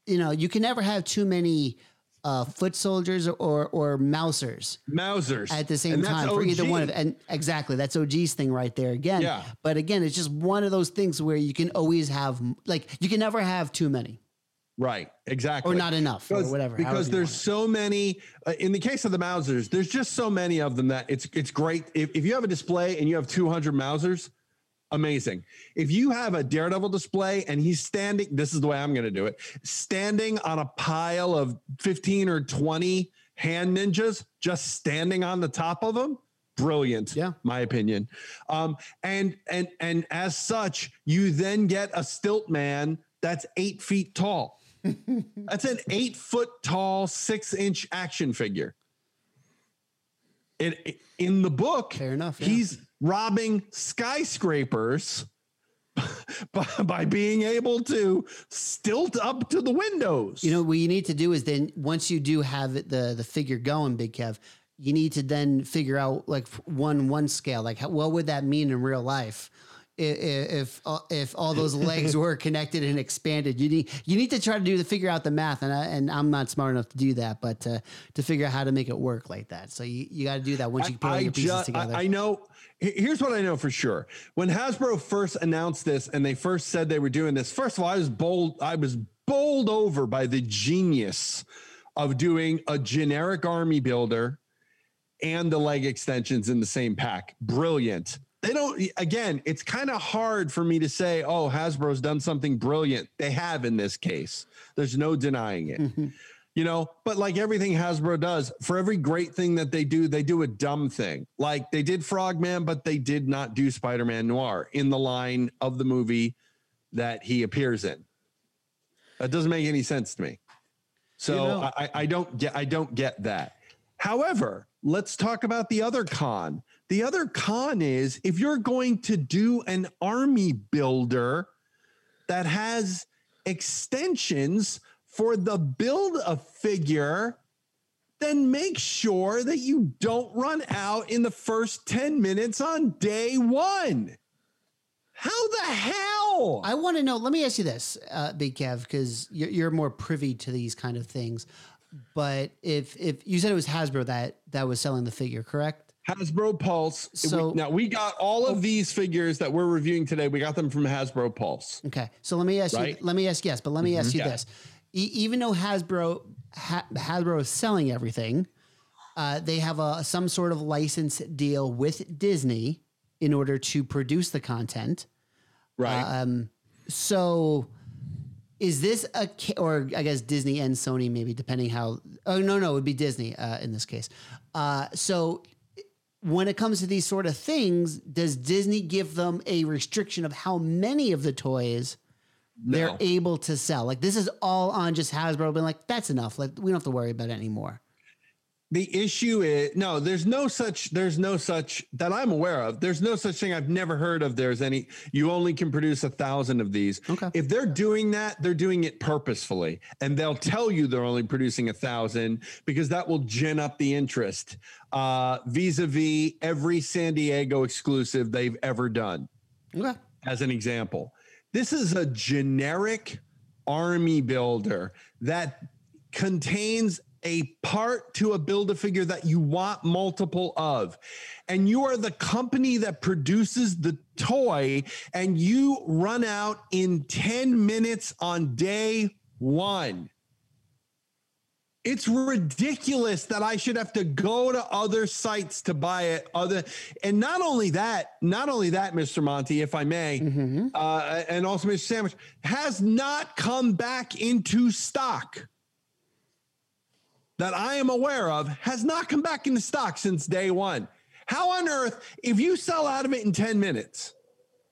B: you know, you can never have too many uh, foot soldiers or or mousers
G: Mausers
B: at the same
G: And that's
B: time for either one of and exactly that's OG's thing right there again.
G: Yeah.
B: But again, it's just one of those things where you can always have like you can never have too many.
G: Right, exactly.
B: Or not enough, or whatever,
G: Because there's so many. Uh, in the case of the Mousers, there's just so many of them that it's it's great. If, if you have a display and you have 200 Mousers, amazing. If you have a Daredevil display and he's standing, this is the way I'm going to do it. Standing on a pile of 15 or 20 hand ninjas, just standing on the top of them. Brilliant, yeah, my opinion. Um, and and and as such, you then get a stilt man that's eight feet tall. That's an eight foot tall, six inch action figure. It, in the book, fair
B: enough.
G: He's robbing skyscrapers [LAUGHS] by, by being able to stilt up to the windows.
B: You know what you need to do is then once you do have it, the the figure going, Big Kev, you need to then figure out like one one scale, like how, what would that mean in real life? I- i- If uh, if all those legs were connected and expanded, you need you need to try to do to figure out the math, and I, and I'm not smart enough to do that, but uh, to figure out how to make it work like that. So you, you got to do that once you put all your pieces together.
G: I know. Here's what I know for sure. When Hasbro first announced this and they first said they were doing this, first of all, I was bold. I was bowled over by the genius of doing a generic army builder and the leg extensions in the same pack. Brilliant. They don't, again, it's kind of hard for me to say, oh, Hasbro's done something brilliant. They have in this case. There's no denying it. Mm-hmm. You know, but like everything Hasbro does, for every great thing that they do, they do a dumb thing. Like they did Frogman, but they did not do Spider Man Noir in the line of the movie that he appears in. That doesn't make any sense to me. So
L: You know-
G: I, I don't get I don't get that. However, let's talk about the other con. The other con is if you're going to do an army builder that has extensions for the build a figure, then make sure that you don't run out in the first 10 minutes on day one. How the hell?
B: I want to know. Let me ask you this, uh, Big Kev, because you're, you're more privy to these kind of things. But if if you said it was Hasbro that that was selling the figure, correct?
G: Hasbro Pulse.
B: So-
G: we, now we got all of these figures that we're reviewing today. We got them from Hasbro Pulse.
B: Okay, so let me ask you. Let me ask yes, but let me ask
G: Mhm.
B: you
G: Yeah.
B: this: e- even though Hasbro ha- Hasbro is selling everything, uh, they have a some sort of license deal with Disney in order to produce the content.
G: Right.
B: Um, so is this a or I guess Disney and Sony maybe depending how oh no no it would be Disney uh, in this case. Uh, so when it comes to these sort of things, does Disney give them a restriction of how many of the toys they're able to sell? Like this is all on just Hasbro being like that's enough. Like we don't have to worry about it anymore.
G: The issue is no there's no such there's no such that i'm aware of there's no such thing i've never heard of there's any you only can produce a thousand of these. Okay. If they're doing that they're doing it purposefully and they'll tell you they're only producing a thousand because that will gin up the interest uh vis-a-vis every san diego exclusive they've ever done.
B: Okay.
G: As an example this is a generic army builder that contains a part to a build a figure that you want multiple of and you are the company that produces the toy and you run out in 10 minutes on day 1 it's ridiculous that I should have to go to other sites to buy it. Other and not only that, not only that, Mr. Monty, if I may,
B: Mm-hmm.
G: uh, and also Mr. Sandwich has not come back into stock that I am aware of. Has not come back into stock since day one. How on earth, if you sell out of it in ten minutes?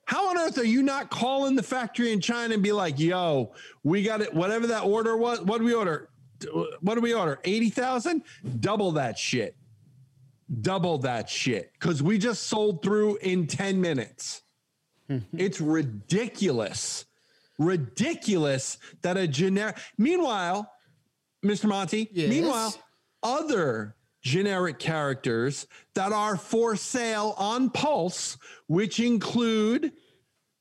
G: How on earth are you not calling the factory in China and be like, yo, we got it, whatever that order was? What do we order? What do we order? 80,000? Double that shit. Double that shit. Because we just sold through in 10 minutes. [LAUGHS] it's ridiculous. Ridiculous that a generic. Meanwhile, Mr. Monty,
B: Yes?
G: meanwhile, other generic characters that are for sale on Pulse, which include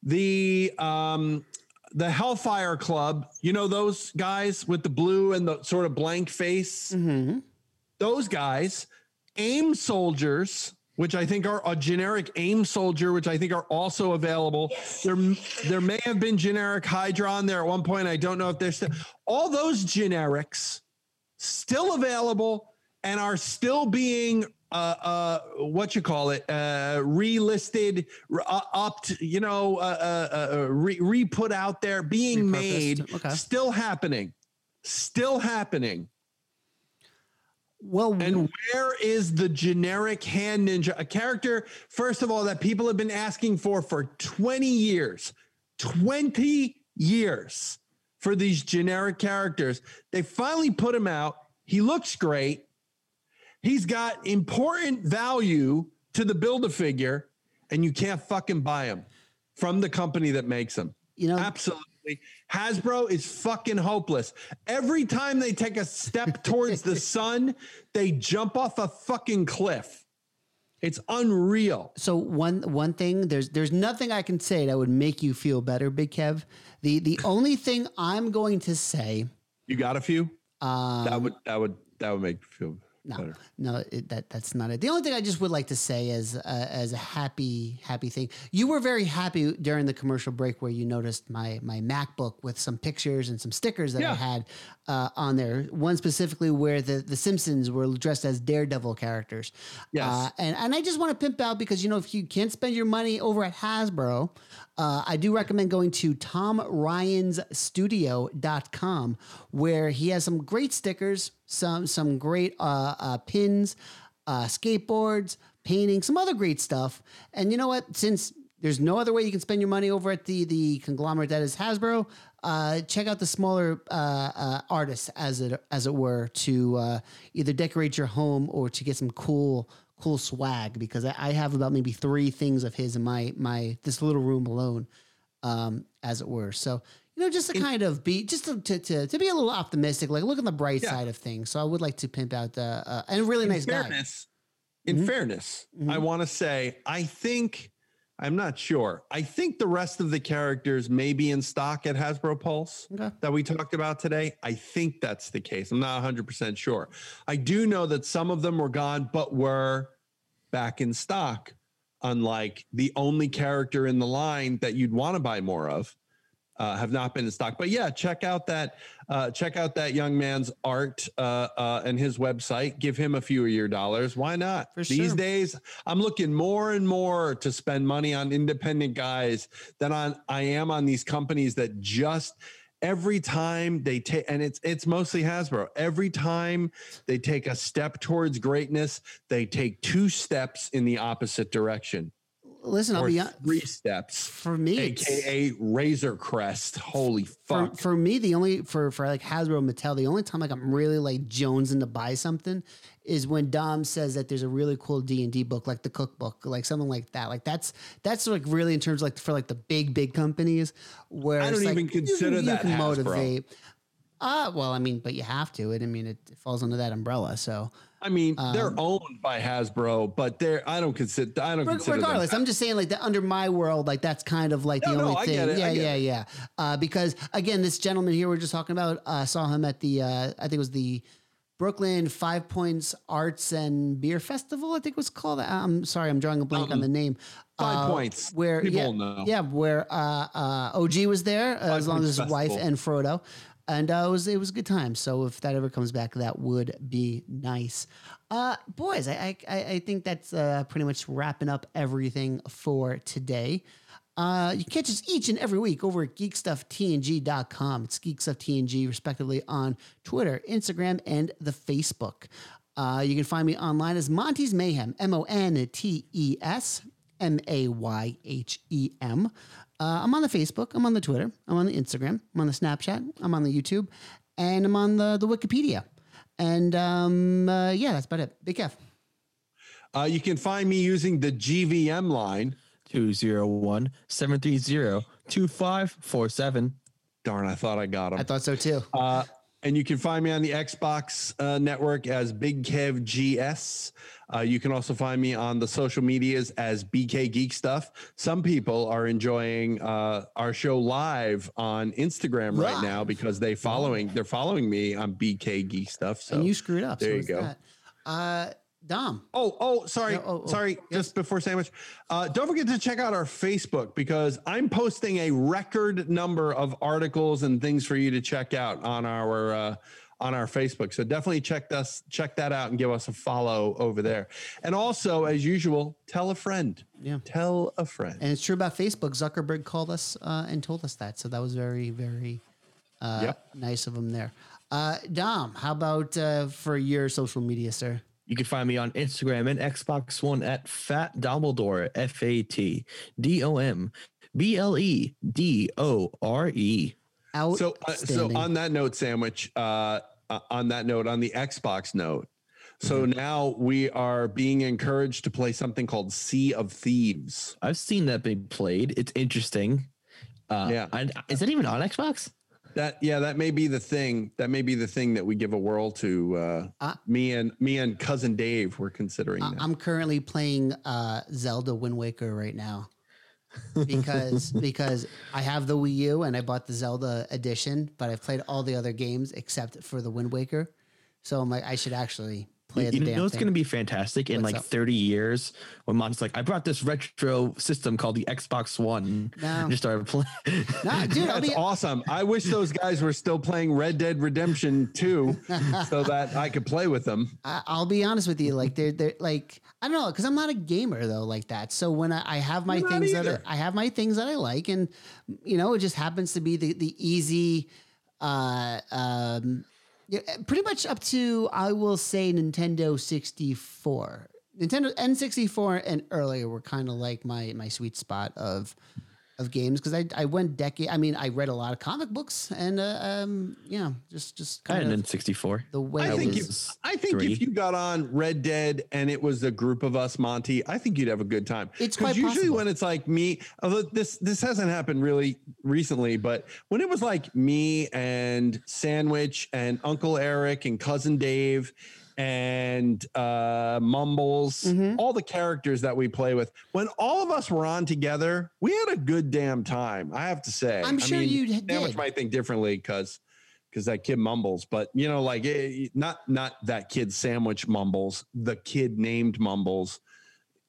G: the um the Hellfire Club, you know those guys with the blue and the sort of blank face. Those guys, AIM soldiers, which I think are a generic AIM soldier, which I think are also available. There, there may have been generic Hydra on there at one point. I don't know if there's still all those generics still available and are still being uh uh what you call it uh relisted r- uh, upped you know uh uh, uh re, re put out there being made
B: Okay.
G: still happening still happening
B: well
G: and where is the generic hand ninja a character first of all that people have been asking for for 20 years 20 years for these generic characters they finally put him out he looks great He's got important value to the build a figure, and you can't fucking buy him from the company that makes them.
B: You know,
G: absolutely. Hasbro is fucking hopeless. Every time they take a step towards the [LAUGHS] sun, they jump off a fucking cliff. It's unreal.
B: So one one thing there's there's nothing I can say that would make you feel better, Big Kev. The the only thing I'm going to say.
G: You got a few?
B: Um,
G: that would that would that would make you feel
B: no,
G: better.
B: no, it, that that's not it. The only thing I just would like to say as uh, as a happy happy thing, you were very happy during the commercial break where you noticed my my MacBook with some pictures and some stickers that I had uh, on there. One specifically where the the Simpsons were dressed as Daredevil characters.
G: Yes.
B: Uh, and and I just want to pimp out because you know if you can't spend your money over at Hasbro, uh, I do recommend going to tomryansstudio.com where he has some great stickers, some some great uh, uh, pins, uh, skateboards, painting, some other great stuff. And you know what? Since there's no other way you can spend your money over at the the conglomerate that is Hasbro. Uh, check out the smaller uh, uh, artists, as it as it were, to uh, either decorate your home or to get some cool cool swag. Because I, I have about maybe three things of his in my my this little room alone, um, as it were. So you know, just to kind of be just to, to to to be a little optimistic, like look on the bright
G: Yeah.
B: side of things. So I would like to pimp out the uh, and a really
G: in
B: nice guy.
G: fairness, in
B: Mhm.
G: fairness, I
B: Mhm.
G: want to say I think I'm not sure. I think the rest of the characters may be in stock at Hasbro Pulse
B: Okay.
G: that we talked about today. I think that's the case. I'm not 100% sure. I do know that some of them were gone, but were back in stock. Unlike the only character in the line that you'd want to buy more of, uh, have not been in stock. But yeah, check out that uh, check out that young man's art uh, uh, and his website. Give him a few of your dollars. Why not?
B: For
G: These
B: sure.
G: days, I'm looking more and more to spend money on independent guys than on I am on these companies that just every time they take and it's it's mostly Hasbro. Every time they take a step towards greatness, they take two steps in the opposite direction.
B: Listen, I'll be hon-
G: three steps
B: for me,
G: aka Razor Crest. Holy
B: for,
G: fuck!
B: for me the only for for like Hasbro Mattel the only time like I'm really like jonesing to buy something is when Dom says that there's a really cool D and D book like the cookbook like something like that like that's that's like really in terms of like for like the big big companies where
G: I don't
B: like,
G: even
B: you can-
G: consider
B: you
G: that
B: can
G: Hasbro.
B: motivate. Uh, well, I mean, but you have to. It, I mean, it, falls under that umbrella. So,
G: I mean, they're
B: Um,
G: owned by Hasbro, but they're I don't consider I don't consider them
B: regardless, I'm just saying like that under my world, like that's kind of like
G: No,
B: the
G: no,
B: only
G: I
B: thing.
G: get it, I
B: Yeah, yeah,
G: it.
B: yeah. Uh, because again, this gentleman here we're just talking about, uh, saw him at the uh, I think it was the Brooklyn Five Points Arts and Beer Festival. I think it was called. I'm sorry, I'm drawing a blank on the name.
G: Five
B: Uh,
G: Points.
B: where
G: People
B: yeah,
G: know.
B: yeah, where uh, uh, OG was there uh, as long as his wife and Frodo. And uh, it was it was a good time. So if that ever comes back, that would be nice. Uh, boys, I I, I think that's uh, pretty much wrapping up everything for today. Uh, you catch us each and every week over at geekstufftng.com. It's geekstufftng, respectively, on Twitter, Instagram, and the Facebook. Uh, you can find me online as Monty's Mayhem, M O N T E S M A Y H E M. Uh, I'm on the Facebook, I'm on the Twitter, I'm on the Instagram, I'm on the Snapchat, I'm on the YouTube, and I'm on the, the Wikipedia. And um, uh, yeah, that's about it. Big F.
G: Uh, you can find me using the GVM line.
L: 201 730 2547.
G: Darn, I thought I got him.
B: I thought so too.
G: Uh, and you can find me on the Xbox uh, network as Big Kev GS. Uh, you can also find me on the social medias as BK Geek Stuff. Some people are enjoying uh, our show live on Instagram right
B: Live?
G: now because they following they're following me on BK Geek Stuff. So
B: and you screwed up.
G: There
B: so
G: you go.
B: That. Uh, Dom.
G: Oh, oh, sorry,
B: Yeah, oh, oh,
G: sorry. Just before sandwich, uh, don't forget to check out our Facebook because I'm posting a record number of articles and things for you to check out on our uh, on our Facebook. So definitely check us check that out and give us a follow over there. And also, as usual, tell a friend.
B: Yeah,
G: tell a friend.
B: And it's true about Facebook. Zuckerberg called us uh, and told us that. So that was very, very uh,
G: Yep.
B: nice of him there. Uh, Dom, how about uh, for your social media, sir?
L: You can find me on Instagram and Xbox One at Fat Dumbledore, F A T D O M B L E D O R E.
G: So, uh, so on that note, sandwich. Uh, uh, on that note, on the Xbox note. So
B: Mm-hmm.
G: now we are being encouraged to play something called Sea of Thieves.
L: I've seen that being played. It's interesting. Uh,
G: Yeah.
L: I, is it even on Xbox?
G: That yeah, that may be the thing. That may be the thing that we give a whirl to. Uh,
B: Uh,
G: me and me and cousin Dave were considering
B: i'm currently playing uh, Zelda Wind Waker right now because [LAUGHS] because I have the Wii U and I bought the Zelda edition, but I've played all the other games except for the Wind Waker. So I'm like, I should actually play
L: You, you know it's going to be fantastic in
B: What's
L: like
B: up?
L: 30 years when mom's like, I brought this retro system called the Xbox One.
B: No.
L: And just started playing. [LAUGHS]
B: Nah, dude, [LAUGHS]
G: That's awesome. I wish those guys were still playing Red Dead Redemption 2 so [LAUGHS] that I could play with them.
B: I- I'll be honest with you, like they're they're like I don't know, because I'm not a gamer though, like that. So when I, I have my
G: You're
B: things that. I, I have my things that I like, and you know, it just happens to be the the easy, uh, um, yeah, eh, pretty much up to I will say Nintendo 64, Nintendo N64 and earlier were kind of like my my sweet spot of of games because I I went decade. I mean, I read a lot of comic books and uh, um, yeah, just just
L: I had
B: kind
L: an
B: of
L: N64.
B: the way
G: I
B: it
G: think if,
B: was.
G: I think
L: three.
G: if you got on Red Dead and it was a group of us, Monty, I think you'd have a good time.
B: It's
G: 'Cause
B: quite
G: usually
B: possible.
G: when it's like me, although this this hasn't happened really recently, but when it was like me and Sandwich and Uncle Eric and cousin Dave and uh Mumbles,
B: Mm-hmm.
G: all the characters that we play with, when all of us were on together, we had a good damn time. I have to say.
B: I'm
G: I
B: sure
G: mean,
B: you
G: Sandwich might think differently because because that kid mumbles, but you know, like eh, not not that kid sandwich mumbles, the kid named mumbles.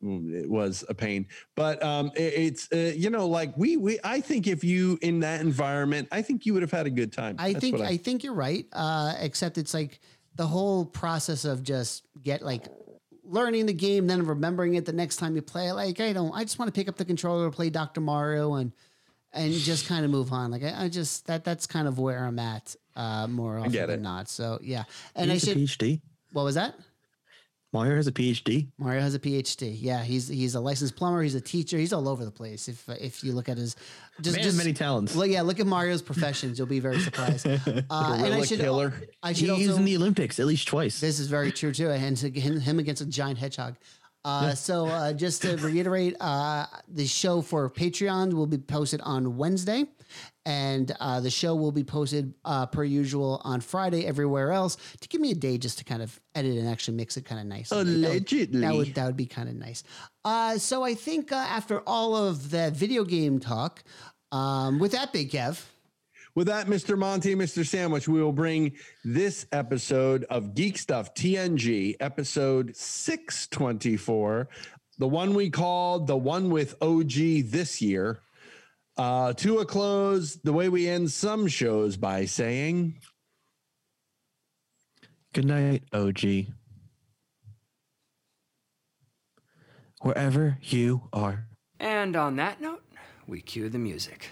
G: Mm, It was a pain, but um, it- it's uh, you know, like we we I think if you in that environment, I think you would have had a good time.
B: I
G: That's
B: think
G: what
B: I, think you're right. Uh, except it's like the whole process of just get like learning the game, then remembering it the next time you play. Like I don't, I just want to pick up the controller, play Doctor Mario, and and just kind of move on. Like I, I just that that's kind of where I'm at uh, more often
G: get
B: than not. So yeah, and I
L: He's a
B: should.
L: PhD.
B: What was that?
L: Mario has a PhD.
B: Mario has a PhD. Yeah, he's he's a licensed plumber. He's a teacher. He's all over the place. If if you look at his, just
L: Man
B: just
L: many talents.
B: Look, yeah, look at Mario's professions. You'll be very [LAUGHS] surprised. Uh, and I should
L: killer.
B: I should
L: He's
B: also,
L: in the Olympics at least twice.
B: This is very true too. And to- him, him against a giant hedgehog. Uh,
L: Yeah.
B: So uh, just to reiterate, uh, the show for Patreon will be posted on Wednesday, and uh, the show will be posted uh, per usual on Friday everywhere else. To give me a day just to kind of edit and actually mix it kind of nice. That would-
L: Allegedly.
B: that would that would be kind of nice. Uh, so I think uh, after all of that video game talk, um, with that, Big Kev.
G: With that, Mr. Monty, Mr. Sandwich, we will bring this episode of Geek Stuff TNG, episode 624, the one we called the one with OG this year, uh, to a close the way we end some shows by saying,
L: Good night, OG. Wherever you are.
W: And on that note, we cue the music.